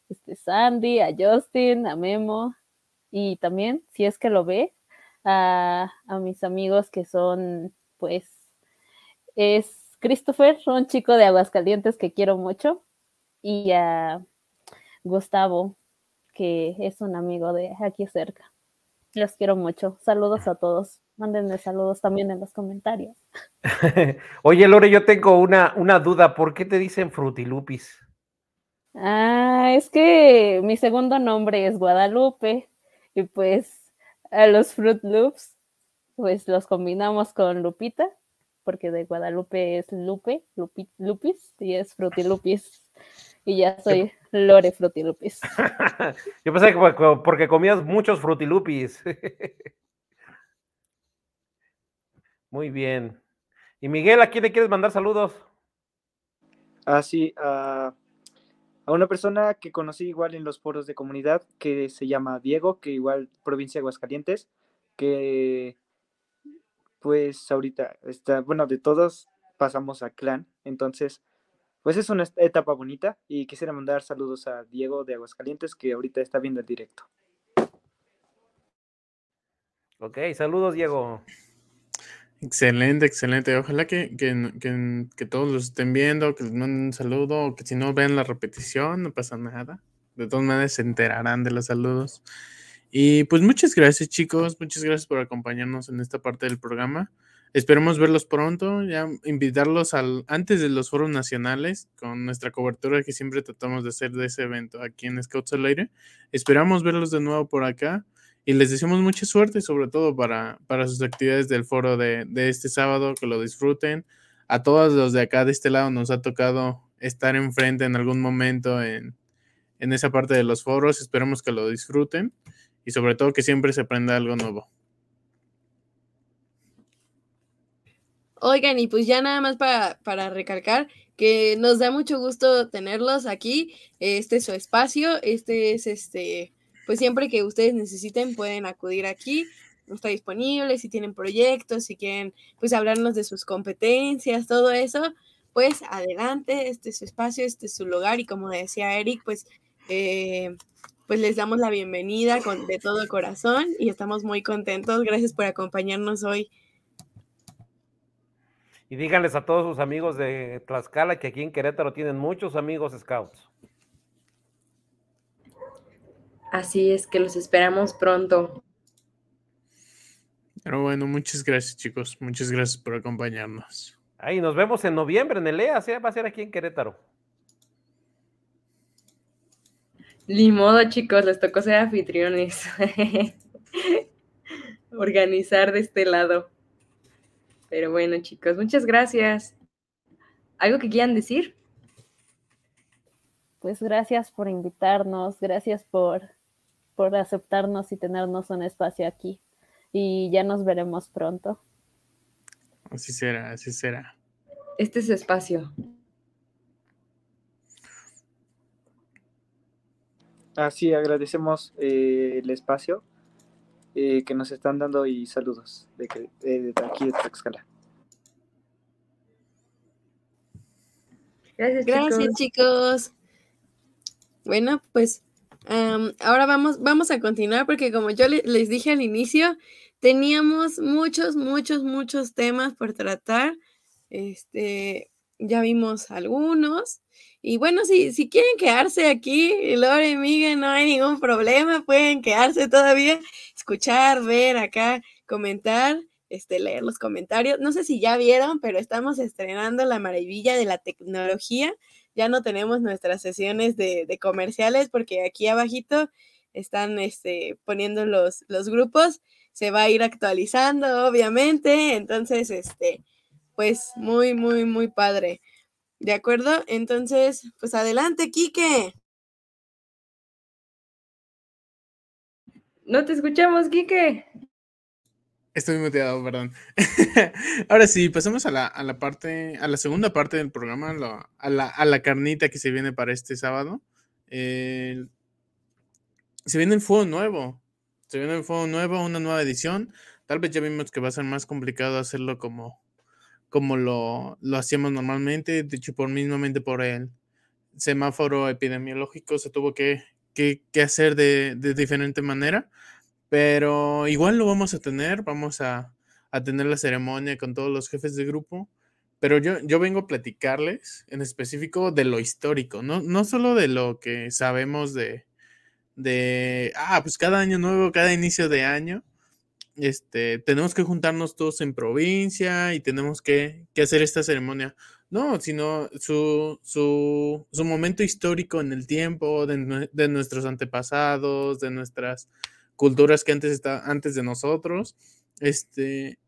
este, Sandy, a Justin, a Memo, y también, si es que lo ve, a, a mis amigos que son, pues, es Christopher, un chico de Aguascalientes que quiero mucho, y a Gustavo, que es un amigo de aquí cerca. Los quiero mucho. Saludos a todos. Mándenme saludos también en los comentarios. Oye, Lore, yo tengo una, una duda. ¿Por qué te dicen Frutilupis? Ah, es que mi segundo nombre es Guadalupe y pues a los Fruit Loops pues los combinamos con Lupita porque de Guadalupe es Lupe, Lupis y es Frutilupis y ya soy Lore Frutilupis. Yo pensé que porque comías muchos Frutilupis. Muy bien. Y Miguel, ¿a quién le quieres mandar saludos? Ah, sí, a, a una persona que conocí igual en los foros de comunidad, que se llama Diego, que igual provincia de Aguascalientes, que pues ahorita está, bueno, de todos pasamos a clan, entonces pues es una etapa bonita y quisiera mandar saludos a Diego de Aguascalientes que ahorita está viendo el directo. Ok, saludos Diego. Excelente, excelente. Ojalá que, que, que, que, todos los estén viendo, que les manden un saludo, que si no vean la repetición, no pasa nada. De todas maneras se enterarán de los saludos. Y pues muchas gracias chicos, muchas gracias por acompañarnos en esta parte del programa. Esperemos verlos pronto, ya invitarlos al, antes de los foros nacionales con nuestra cobertura que siempre tratamos de hacer de ese evento aquí en Scouts al Aire. Esperamos verlos de nuevo por acá y les deseamos mucha suerte, sobre todo para, para sus actividades del foro de, de este sábado, que lo disfruten. A todos los de acá de este lado nos ha tocado estar enfrente en algún momento en, en esa parte de los foros. Esperemos que lo disfruten y sobre todo que siempre se aprenda algo nuevo. Oigan, y pues ya nada más para, para recalcar que nos da mucho gusto tenerlos aquí. Este es su espacio, este es este pues siempre que ustedes necesiten pueden acudir aquí, está disponible, si tienen proyectos, si quieren pues hablarnos de sus competencias, todo eso, pues adelante, este es su espacio, este es su lugar y como decía Eric, pues, eh, pues les damos la bienvenida con, de todo corazón y estamos muy contentos. Gracias por acompañarnos hoy. Y díganles a todos sus amigos de Tlaxcala que aquí en Querétaro tienen muchos amigos scouts. Así es que los esperamos pronto. Pero bueno, muchas gracias chicos, muchas gracias por acompañarnos. Ahí nos vemos en noviembre en el EA, va a ser aquí en Querétaro. Ni modo, chicos, les tocó ser anfitriones. Organizar de este lado. Pero bueno, chicos, muchas gracias. ¿Algo que quieran decir? Pues gracias por invitarnos, gracias por, por aceptarnos y tenernos un espacio aquí. Y ya nos veremos pronto. Así será, así será. Este es espacio. Así agradecemos eh, el espacio eh, que nos están dando y saludos de, eh, de aquí de Tlaxcala. Gracias, Gracias chicos. Bueno, pues ahora vamos, vamos a continuar porque como yo les dije al inicio, teníamos muchos, muchos, muchos temas por tratar. Este, ya vimos algunos. Y bueno, si, si quieren quedarse aquí, Lore y Miguel, no hay ningún problema, pueden quedarse todavía, escuchar, ver acá, comentar, este, leer los comentarios. No sé si ya vieron, pero estamos estrenando la maravilla de la tecnología. Ya no tenemos nuestras sesiones de, comerciales porque aquí abajito están este, poniendo los, los grupos. Se va a ir actualizando, obviamente. Entonces, este, pues muy, muy, muy padre. ¿De acuerdo? Entonces, pues adelante, Quique. No te escuchamos, Quique. Estoy muteado, perdón. Ahora sí, pasamos a la, a la, parte, a la segunda parte del programa, a, la, a la carnita que se viene para este sábado. se viene el fuego nuevo. Se viene el fuego nuevo, una nueva edición. Tal vez ya vimos que va a ser más complicado hacerlo como, como lo, lo hacíamos normalmente. De hecho, por mismamente por el semáforo epidemiológico se tuvo que, que, que hacer de, de diferente manera pero igual lo vamos a tener, vamos a, tener la ceremonia con todos los jefes de grupo. Pero yo, yo vengo a platicarles en específico de lo histórico, no, no solo de lo que sabemos de, de, ah, pues cada año nuevo, cada inicio de año, este, tenemos que juntarnos todos en provincia y tenemos que, hacer esta ceremonia. No, sino su, su, su momento histórico en el tiempo, de, de nuestros antepasados, de nuestras culturas que antes, está, antes de nosotros. Este,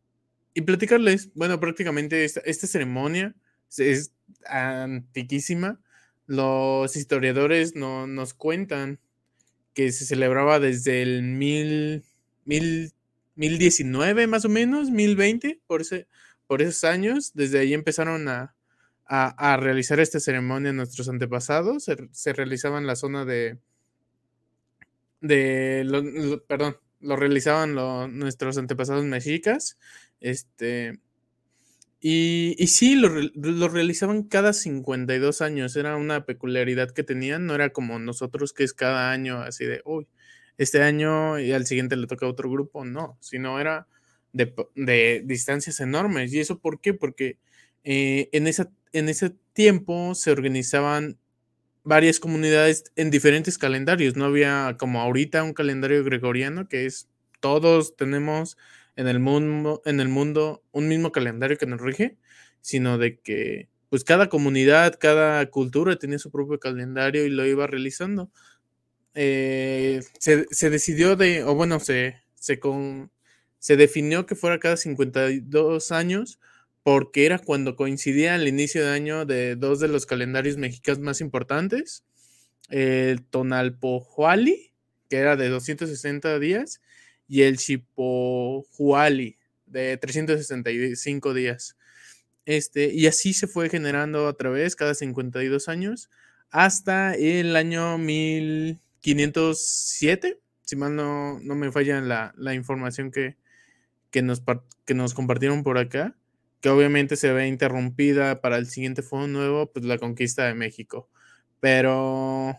y platicarles, bueno, prácticamente esta, ceremonia es antiquísima. Los historiadores no, nos cuentan que se celebraba desde el mil, mil, 1019 más o menos, 1020, por, ese, por esos años. Desde ahí empezaron a, a, realizar esta ceremonia nuestros antepasados. Se, se realizaba en la zona de, de, lo, perdón, lo realizaban nuestros antepasados mexicas, este, y, y sí, lo, lo, realizaban cada 52 años, era una peculiaridad que tenían, no era como nosotros que es cada año así de, uy, este año y al siguiente le toca a otro grupo, no, sino era de, de distancias enormes. ¿Y eso por qué? Porque eh, en, esa, en ese tiempo se organizaban varias comunidades en diferentes calendarios. No había como ahorita un calendario gregoriano que es todos tenemos en el mundo, en el mundo un mismo calendario que nos rige, sino de que pues cada comunidad, cada cultura tenía su propio calendario y lo iba realizando. Eh, se, decidió de, o bueno, se, se, con, se definió que fuera cada 52 años porque era cuando coincidía el inicio de año de dos de los calendarios mexicanos más importantes, el Tonalpohuali, que era de 260 días, y el Chipohuali, de 365 días. Este, y así se fue generando a través cada 52 años hasta el año 1507, si mal no, no me falla la, la información que, que, nos, que nos compartieron por acá, que obviamente se ve interrumpida para el siguiente Fuego Nuevo, pues la conquista de México. Pero,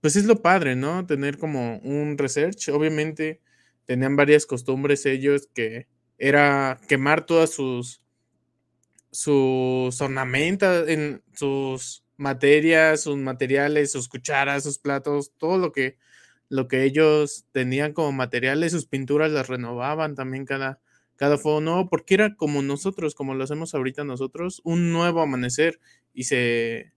pues es lo padre, ¿no? Tener como un research. Obviamente tenían varias costumbres ellos que era quemar todas sus, sus ornamentos, en sus materias, sus materiales, sus cucharas, sus platos, todo lo que, lo que ellos tenían como materiales, sus pinturas las renovaban también cada, cada fuego nuevo, porque era como nosotros, como lo hacemos ahorita nosotros, un nuevo amanecer y se,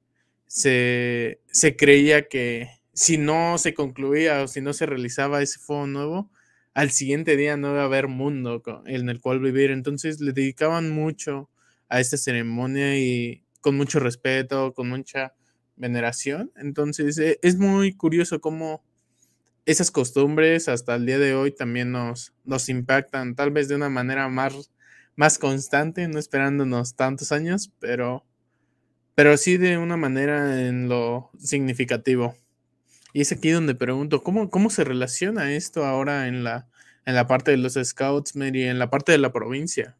se, se creía que si no se concluía o si no se realizaba ese fuego nuevo, al siguiente día no iba a haber mundo en el cual vivir. Entonces le dedicaban mucho a esta ceremonia y con mucho respeto, con mucha veneración. Entonces e, es muy curioso cómo esas costumbres hasta el día de hoy también nos, nos impactan, tal vez de una manera más, más constante, no esperándonos tantos años, pero, pero sí de una manera en lo significativo. Y es aquí donde pregunto, ¿cómo, cómo se relaciona esto ahora en la, en la parte de los Scouts, Mary, en la parte de la provincia?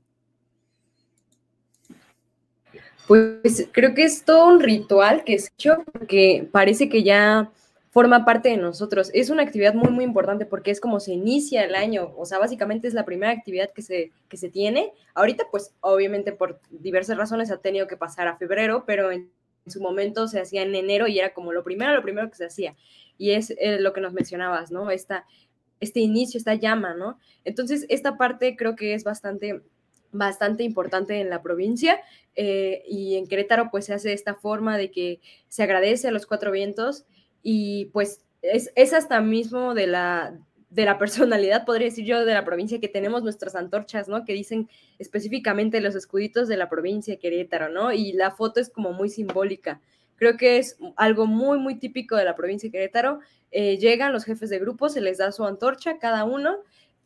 Pues creo que es todo un ritual que es hecho porque parece que ya forma parte de nosotros. Es una actividad muy, muy importante porque es como se inicia el año, o sea, básicamente es la primera actividad que se, que se tiene. Ahorita, pues, obviamente por diversas razones ha tenido que pasar a febrero, pero en, su momento se hacía en enero y era como lo primero, lo primero que se hacía. Y es eh, lo que nos mencionabas, ¿no? Esta, este inicio, esta llama, ¿no? Entonces, esta parte creo que es bastante bastante importante en la provincia eh, y en Querétaro pues se hace esta forma de que se agradece a los cuatro vientos y pues es, hasta mismo de la, de la personalidad, podría decir yo, de la provincia que tenemos nuestras antorchas, ¿no? Que dicen específicamente los escuditos de la provincia de Querétaro, ¿no? Y la foto es como muy simbólica. Creo que es algo muy, muy típico de la provincia de Querétaro. Eh, llegan los jefes de grupo, se les da su antorcha cada uno,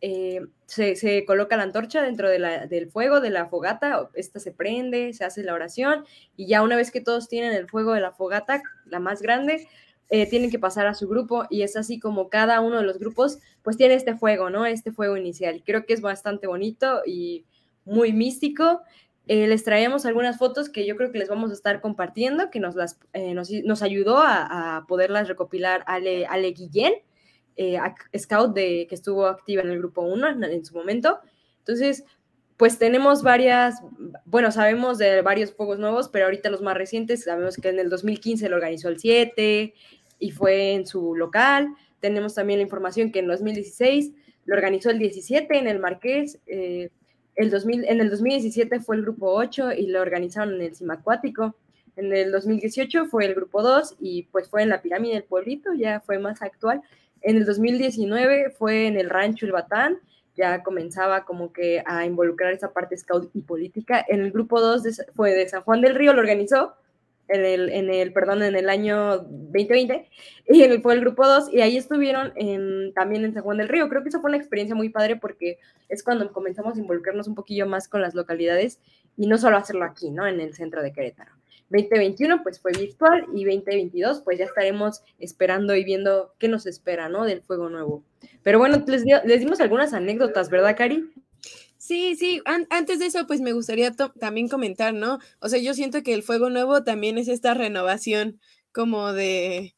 eh, se, se, coloca la antorcha dentro de la, del fuego, de la fogata, esta se prende, se hace la oración y ya una vez que todos tienen el fuego de la fogata, la más grande, eh, tienen que pasar a su grupo y es así como cada uno de los grupos pues tiene este fuego, ¿no? Este fuego inicial. Creo que es bastante bonito y muy místico. Eh, les traíamos algunas fotos que yo creo que les vamos a estar compartiendo, que nos, las, eh, nos, ayudó a, poderlas recopilar Ale, Ale Guillén, scout de, que estuvo activa en el grupo 1 en, en su momento. Entonces, pues tenemos varias, bueno, sabemos de varios fuegos nuevos, pero ahorita los más recientes, sabemos que en el 2015 lo organizó el 7, y fue en su local. Tenemos también la información que en 2016 lo organizó el 17 en el Marqués. Eh, el 2000, en el 2017 fue el grupo 8 y lo organizaron en el Cimacuático. En el 2018 fue el grupo 2 y pues fue en la pirámide del pueblito, ya fue más actual. En el 2019 fue en el rancho El Batán, ya comenzaba como que a involucrar esa parte scout y política. En el grupo 2 fue de San Juan del Río, lo organizó en el, en el, perdón, en el año 2020, y fue el grupo 2, y ahí estuvieron en, también en San Juan del Río. Creo que eso fue una experiencia muy padre porque es cuando comenzamos a involucrarnos un poquillo más con las localidades y no solo hacerlo aquí, ¿no? En el centro de Querétaro. 2021 pues fue virtual y 2022 pues ya estaremos esperando y viendo qué nos espera, ¿no? Del fuego nuevo. Pero bueno, les, les dimos algunas anécdotas, ¿verdad, Cari? Sí, sí, antes de eso, pues me gustaría también comentar, ¿no? O sea, yo siento que el fuego nuevo también es esta renovación como de,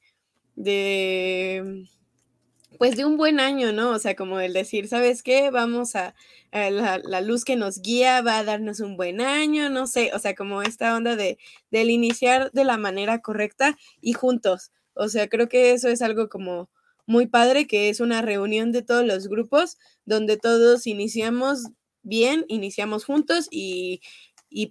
de, pues de un buen año, ¿no? O sea, como el decir, ¿sabes qué? Vamos a, la, luz que nos guía va a darnos un buen año, no sé, o sea, como esta onda de, del iniciar de la manera correcta y juntos. O sea, creo que eso es algo como muy padre, que es una reunión de todos los grupos donde todos iniciamos bien, iniciamos juntos y,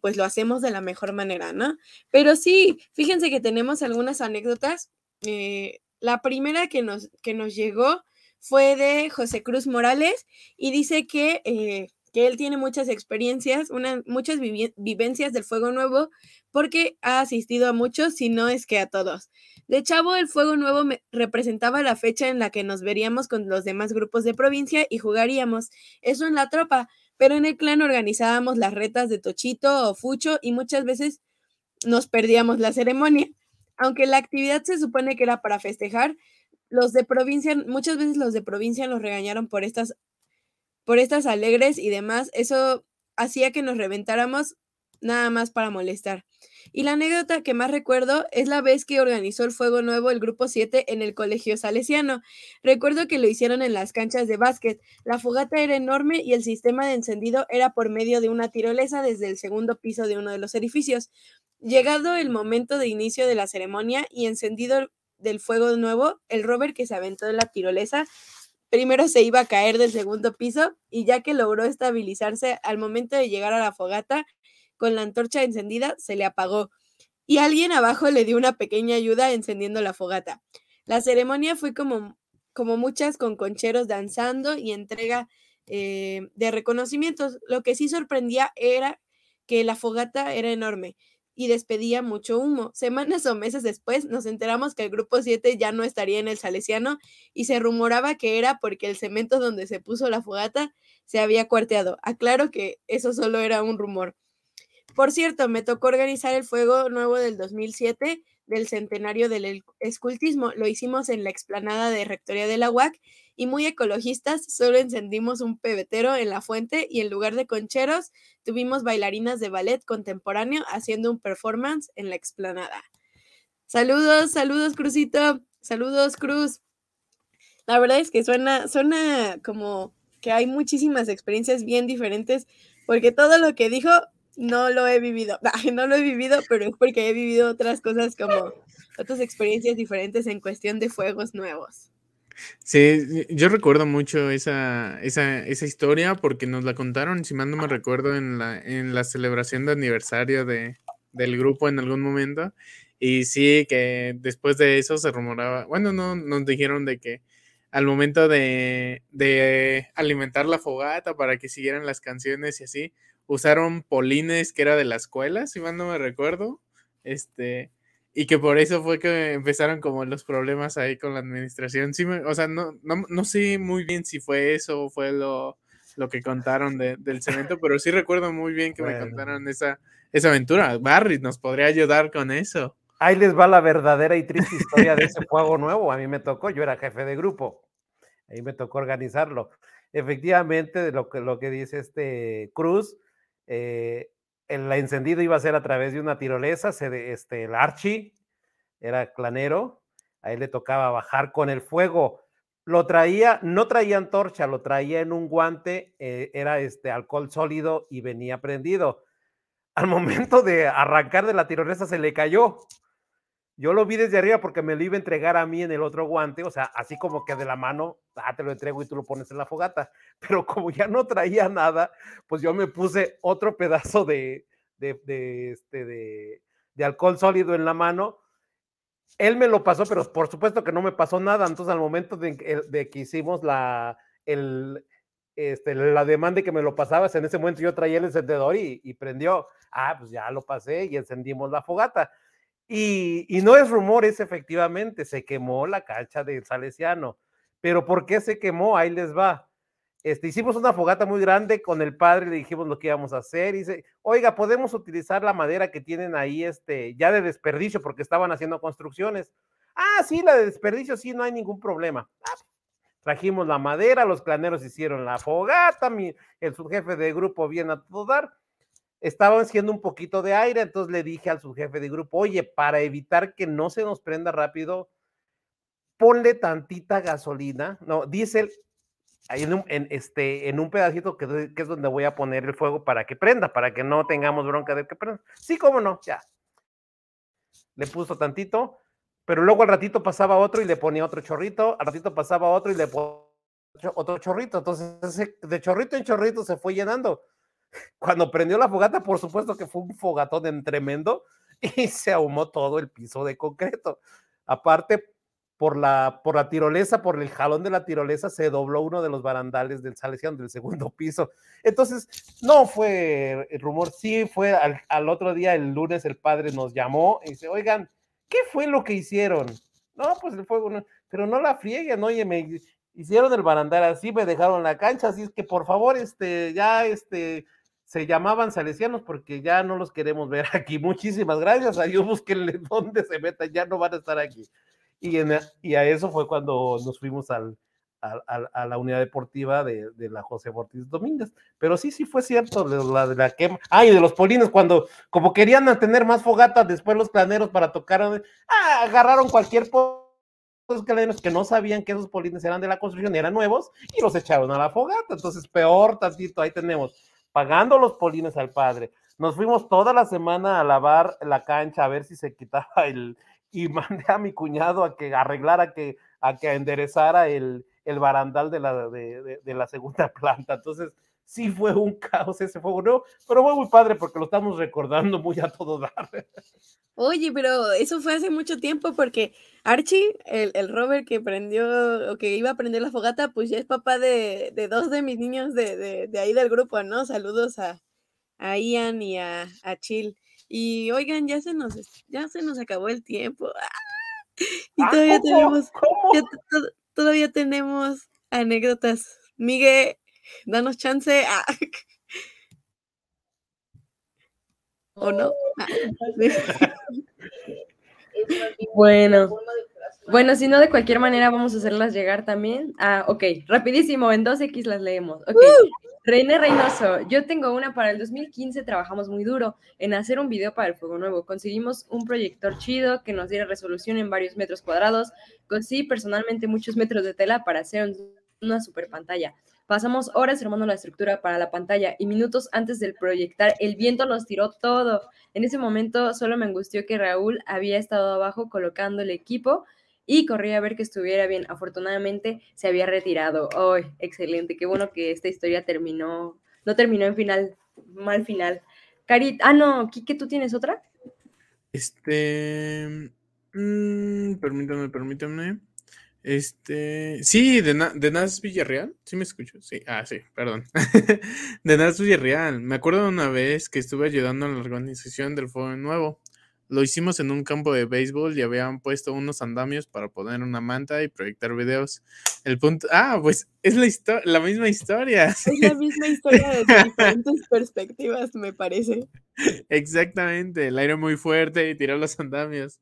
pues lo hacemos de la mejor manera, ¿no? Pero sí, fíjense que tenemos algunas anécdotas. Eh, la primera que nos, que nos llegó fue de José Cruz Morales y dice que, eh, que él tiene muchas experiencias, muchas vivencias del Fuego Nuevo porque ha asistido a muchos, si no es que a todos. De chavo, el Fuego Nuevo representaba la fecha en la que nos veríamos con los demás grupos de provincia y jugaríamos. Eso en la tropa, pero en el clan organizábamos las retas de Tochito o Fucho y muchas veces nos perdíamos la ceremonia. Aunque la actividad se supone que era para festejar, los de provincia, muchas veces los de provincia nos regañaron por estas, por estas alegres y demás. Eso hacía que nos reventáramos nada más para molestar. Y la anécdota que más recuerdo es la vez que organizó el Fuego Nuevo el Grupo 7 en el Colegio Salesiano. Recuerdo que lo hicieron en las canchas de básquet. La fogata era enorme y el sistema de encendido era por medio de una tirolesa desde el segundo piso de uno de los edificios. Llegado el momento de inicio de la ceremonia y encendido del Fuego Nuevo, el Robert que se aventó de la tirolesa primero se iba a caer del segundo piso y ya que logró estabilizarse al momento de llegar a la fogata, con la antorcha encendida, se le apagó y alguien abajo le dio una pequeña ayuda encendiendo la fogata. La ceremonia fue como, como muchas con concheros danzando y entrega eh, de reconocimientos. Lo que sí sorprendía era que la fogata era enorme y despedía mucho humo. Semanas o meses después nos enteramos que el grupo 7 ya no estaría en el Salesiano y se rumoraba que era porque el cemento donde se puso la fogata se había cuarteado. Aclaro que eso solo era un rumor. Por cierto, me tocó organizar el fuego nuevo del 2007 del centenario del escultismo. Lo hicimos en la explanada de Rectoría de la UAC y muy ecologistas, solo encendimos un pebetero en la fuente y en lugar de concheros tuvimos bailarinas de ballet contemporáneo haciendo un performance en la explanada. Saludos, saludos Cruzito, saludos Cruz. La verdad es que suena, suena como que hay muchísimas experiencias bien diferentes porque todo lo que dijo no lo he vivido, no lo he vivido, pero es porque he vivido otras cosas como otras experiencias diferentes en cuestión de fuegos nuevos. Sí, yo recuerdo mucho esa, esa, esa historia porque nos la contaron, si mal no me recuerdo, en la, en la celebración de aniversario de, del grupo en algún momento. Y sí, que después de eso se rumoraba, bueno, no, nos dijeron de que al momento de, de alimentar la fogata para que siguieran las canciones y así, usaron polines que era de la escuela, si mal no me recuerdo, este, y que por eso fue que empezaron como los problemas ahí con la administración. Sí, o sea, no, no, no, sé muy bien si fue eso o fue lo, lo que contaron del cemento, pero sí recuerdo muy bien que me contaron esa, esa aventura. Barry nos podría ayudar con eso. Ahí les va la verdadera y triste historia de ese juego nuevo. A mí me tocó, yo era jefe de grupo. Ahí me tocó organizarlo. Efectivamente, de lo que, lo que dice este Cruz, eh, el encendido iba a ser a través de una tirolesa, este, el Archie era clanero, a él le tocaba bajar con el fuego. Lo traía, no traía antorcha, lo traía en un guante, eh, era este alcohol sólido y venía prendido. Al momento de arrancar de la tirolesa se le cayó. Yo lo vi desde arriba porque me lo iba a entregar a mí en el otro guante, o sea, así como que de la mano, ah, te lo entrego y tú lo pones en la fogata. Pero como ya no traía nada, pues yo me puse otro pedazo de, de, este, de, de alcohol sólido en la mano. Él me lo pasó, pero por supuesto que no me pasó nada. Entonces, al momento de, que hicimos la, el, este, la demanda que me lo pasabas, en ese momento yo traía el encendedor y, y prendió. Ah, pues ya lo pasé y encendimos la fogata y, no es rumor, es efectivamente, se quemó la cancha del Salesiano. Pero ¿por qué se quemó? Ahí les va. Este, hicimos una fogata muy grande con el padre, le dijimos lo que íbamos a hacer. Y dice, oiga, podemos utilizar la madera que tienen ahí, este, ya de desperdicio, porque estaban haciendo construcciones. Ah, sí, la de desperdicio, sí, no hay ningún problema. Ah, trajimos la madera, los claneros hicieron la fogata, mi, el subjefe de grupo viene a todo dar estaba haciendo un poquito de aire, entonces le dije al subjefe de grupo, oye, para evitar que no se nos prenda rápido, ponle tantita gasolina, no, diésel, en un, en, este, en un pedacito que, que, es donde voy a poner el fuego para que prenda, para que no tengamos bronca de que prenda. Sí, cómo no, ya. Le puso tantito, pero luego al ratito pasaba otro y le ponía otro chorrito, al ratito pasaba otro y le ponía otro chorrito, entonces de chorrito en chorrito se fue llenando cuando prendió la fogata, por supuesto que fue un fogatón en tremendo y se ahumó todo el piso de concreto. Aparte, por la, por la tirolesa, por el jalón de la tirolesa, se dobló uno de los barandales del Salesiano del segundo piso. Entonces, no fue el rumor, sí fue al, otro día, el lunes, el padre nos llamó y dice, oigan, ¿qué fue lo que hicieron? No, pues el fuego, no, pero no la frieguen, oye, me hicieron el barandal así, me dejaron la cancha, así es que por favor, este, ya, este, se llamaban salesianos porque ya no los queremos ver aquí. Muchísimas gracias. Adiós, búsquenle dónde se metan, ya no van a estar aquí. Y, en, y a eso fue cuando nos fuimos al, a, la unidad deportiva de, la José Ortiz Domínguez. Pero sí, sí fue cierto, de la, de la quema. Ah, y de los polines, cuando como querían tener más fogata después los planeros para tocar, ah, agarraron cualquier planeros que no sabían que esos polines eran de la construcción y eran nuevos y los echaron a la fogata. Entonces, peor tantito, ahí tenemos, pagando los polines al padre. Nos fuimos toda la semana a lavar la cancha a ver si se quitaba el, y mandé a mi cuñado a que arreglara, que, a que enderezara el, el barandal de la, de, de, la segunda planta. Entonces, sí fue un caos ese fuego, ¿no? Pero fue muy padre porque lo estamos recordando muy a todo dar. Oye, pero eso fue hace mucho tiempo porque Archie, el, el Robert que prendió o que iba a prender la fogata, pues ya es papá de, de dos de mis niños de, de, de, ahí del grupo, ¿no? Saludos a, a Ian y a, a Chill. Y oigan, ya se nos, ya se nos acabó el tiempo. Y ah, todavía tenemos, todavía tenemos anécdotas. Miguel, danos chance. Ah. ¿O no? Ah. bueno. Bueno, si no, de cualquier manera vamos a hacerlas llegar también. Ah, ok, rapidísimo, en 2X las leemos. Ok. René Reynoso, yo tengo una para el 2015, trabajamos muy duro en hacer un video para el Fuego Nuevo. Conseguimos un proyector chido que nos diera resolución en varios metros cuadrados. Conseguí personalmente muchos metros de tela para hacer una super pantalla. Pasamos horas armando la estructura para la pantalla y minutos antes del proyectar el viento nos tiró todo. En ese momento solo me angustió que Raúl había estado abajo colocando el equipo y corrí a ver que estuviera bien. Afortunadamente se había retirado. ¡Ay, excelente! Qué bueno que esta historia terminó, no terminó en final, mal final. Carit, ah, no, Kike, ¿tú tienes otra? Este, mmm, permítame, permítame. Este, sí, de, de Nas Villarreal, ¿sí me escucho? Sí, ah, sí, perdón. de Nas Villarreal, me acuerdo de una vez que estuve ayudando en la organización del Fuego Nuevo. Lo hicimos en un campo de béisbol y habían puesto unos andamios para poner una manta y proyectar videos. El punto, ah, pues es la, la misma historia. Es la misma historia de diferentes perspectivas, me parece. Exactamente, el aire muy fuerte y tirar los andamios.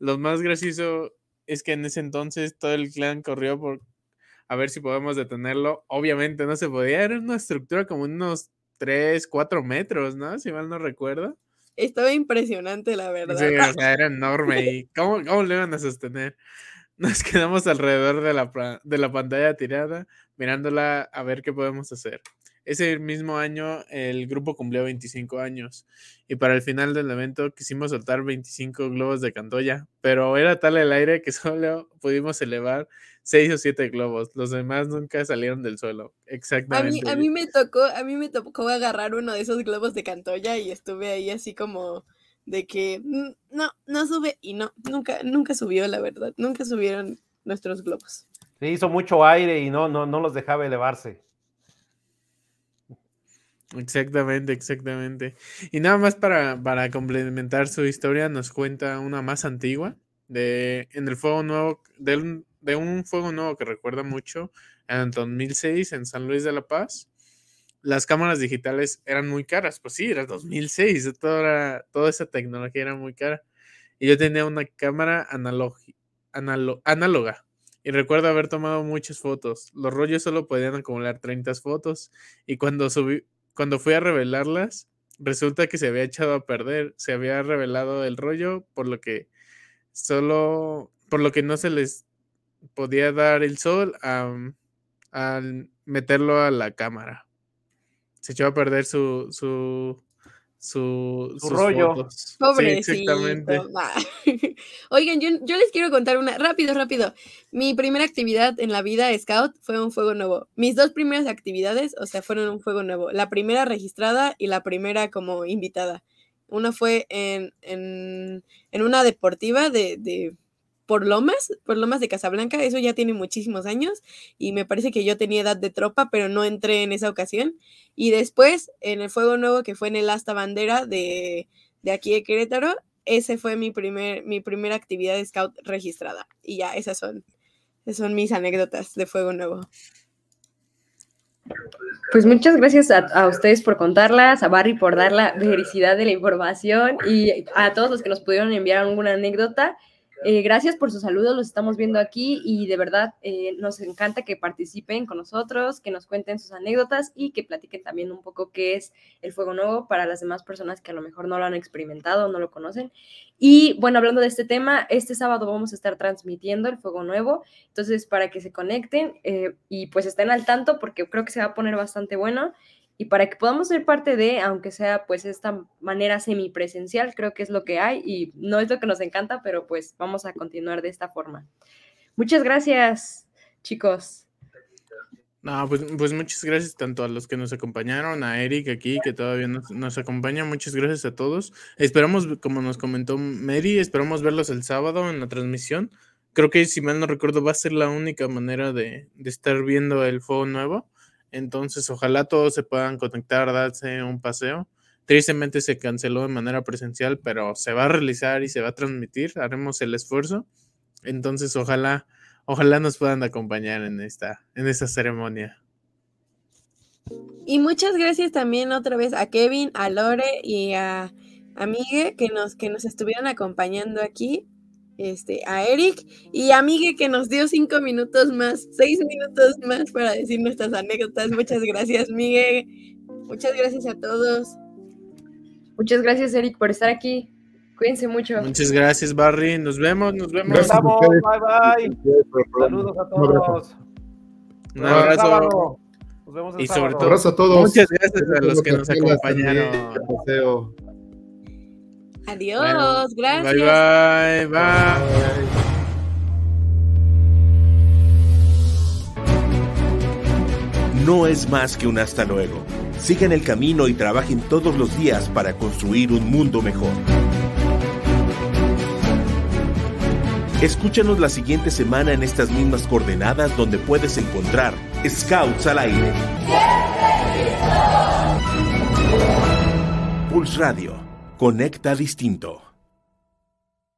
Lo más gracioso es que en ese entonces todo el clan corrió por a ver si podemos detenerlo. Obviamente no se podía, era una estructura como unos 3, 4 metros, ¿no? Si mal no recuerdo. Estaba impresionante, la verdad. Sí, o sea, era enorme. ¿Y cómo, cómo lo iban a sostener? Nos quedamos alrededor de la, de la pantalla tirada, mirándola a ver qué podemos hacer. Ese mismo año el grupo cumplió 25 años y para el final del evento quisimos soltar 25 globos de cantoya, pero era tal el aire que solo pudimos elevar 6 o 7 globos. Los demás nunca salieron del suelo. Exactamente. A mí, me tocó, a mí me tocó agarrar uno de esos globos de cantoya y estuve ahí así como de que mm, no, no sube y no, nunca, nunca subió, la verdad. Nunca subieron nuestros globos. Se hizo mucho aire y no, no, no los dejaba elevarse. Exactamente, exactamente. Y nada más para, para complementar su historia, nos cuenta una más antigua de en el fuego nuevo, de un, de un fuego nuevo que recuerda mucho, en 2006 en San Luis de la Paz. Las cámaras digitales eran muy caras, pues sí, era 2006, toda, toda esa tecnología era muy cara. Y yo tenía una cámara análoga y recuerdo haber tomado muchas fotos. Los rollos solo podían acumular 30 fotos y cuando subí, cuando fui a revelarlas, resulta que se había echado a perder, se había revelado el rollo, por lo que solo, por lo que no se les podía dar el sol al meterlo a la cámara. Se echó a perder su, su, su, rollo. Pobrecito. Oigan, yo, yo, les quiero contar una, rápido, rápido. Mi primera actividad en la vida Scout fue un fuego nuevo. Mis dos primeras actividades, o sea, fueron un fuego nuevo. La primera registrada y la primera como invitada. Una fue en, en, en una deportiva de, de por Lomas, por Lomas de Casablanca, eso ya tiene muchísimos años y me parece que yo tenía edad de tropa, pero no entré en esa ocasión. Y después, en el Fuego Nuevo, que fue en el Asta Bandera de, de aquí de Querétaro, ese fue mi, primer, mi primera actividad de scout registrada. Y ya, esas son, esas son mis anécdotas de Fuego Nuevo. Pues muchas gracias a, a, ustedes por contarlas, a Barry por dar la veracidad de la información y a todos los que nos pudieron enviar alguna anécdota. Eh, gracias por sus saludos, los estamos viendo aquí y de verdad eh, nos encanta que participen con nosotros, que nos cuenten sus anécdotas y que platiquen también un poco qué es el fuego nuevo para las demás personas que a lo mejor no lo han experimentado no lo conocen. Y bueno, hablando de este tema, este sábado vamos a estar transmitiendo el fuego nuevo, entonces para que se conecten eh, y pues estén al tanto porque creo que se va a poner bastante bueno y para que podamos ser parte de, aunque sea pues esta manera semipresencial, creo que es lo que hay y no es lo que nos encanta, pero pues vamos a continuar de esta forma. Muchas gracias, chicos. No, pues, pues muchas gracias tanto a los que nos acompañaron, a Eric aquí que todavía nos, acompaña, muchas gracias a todos. Esperamos, como nos comentó Mary, esperamos verlos el sábado en la transmisión. Creo que si mal no recuerdo va a ser la única manera de, de estar viendo el fuego nuevo. Entonces, ojalá todos se puedan conectar, darse un paseo. Tristemente se canceló de manera presencial, pero se va a realizar y se va a transmitir. Haremos el esfuerzo. Entonces, ojalá, ojalá nos puedan acompañar en esta, en esta ceremonia. Y muchas gracias también otra vez a Kevin, a Lore y a, a Migue que nos, que nos estuvieron acompañando aquí este, a Eric y a Migue que nos dio cinco minutos más, seis minutos más para decir nuestras anécdotas. Muchas gracias, Migue. Muchas gracias a todos. Muchas gracias, Eric, por estar aquí. Cuídense mucho. Muchas gracias, Barry. Nos vemos, nos vemos. Nos vemos, bye bye. Saludos a todos. Un abrazo. Nos vemos el Y sobre sábado. todo, Abrazo a todos. muchas gracias a los que nos acompañaron. Adiós, gracias. Bye, bye, bye. No es más que un hasta luego. Sigan el camino y trabajen todos los días para construir un mundo mejor. Escúchanos la siguiente semana en estas mismas coordenadas donde puedes encontrar Scouts al aire. Pulse Radio. Conecta distinto.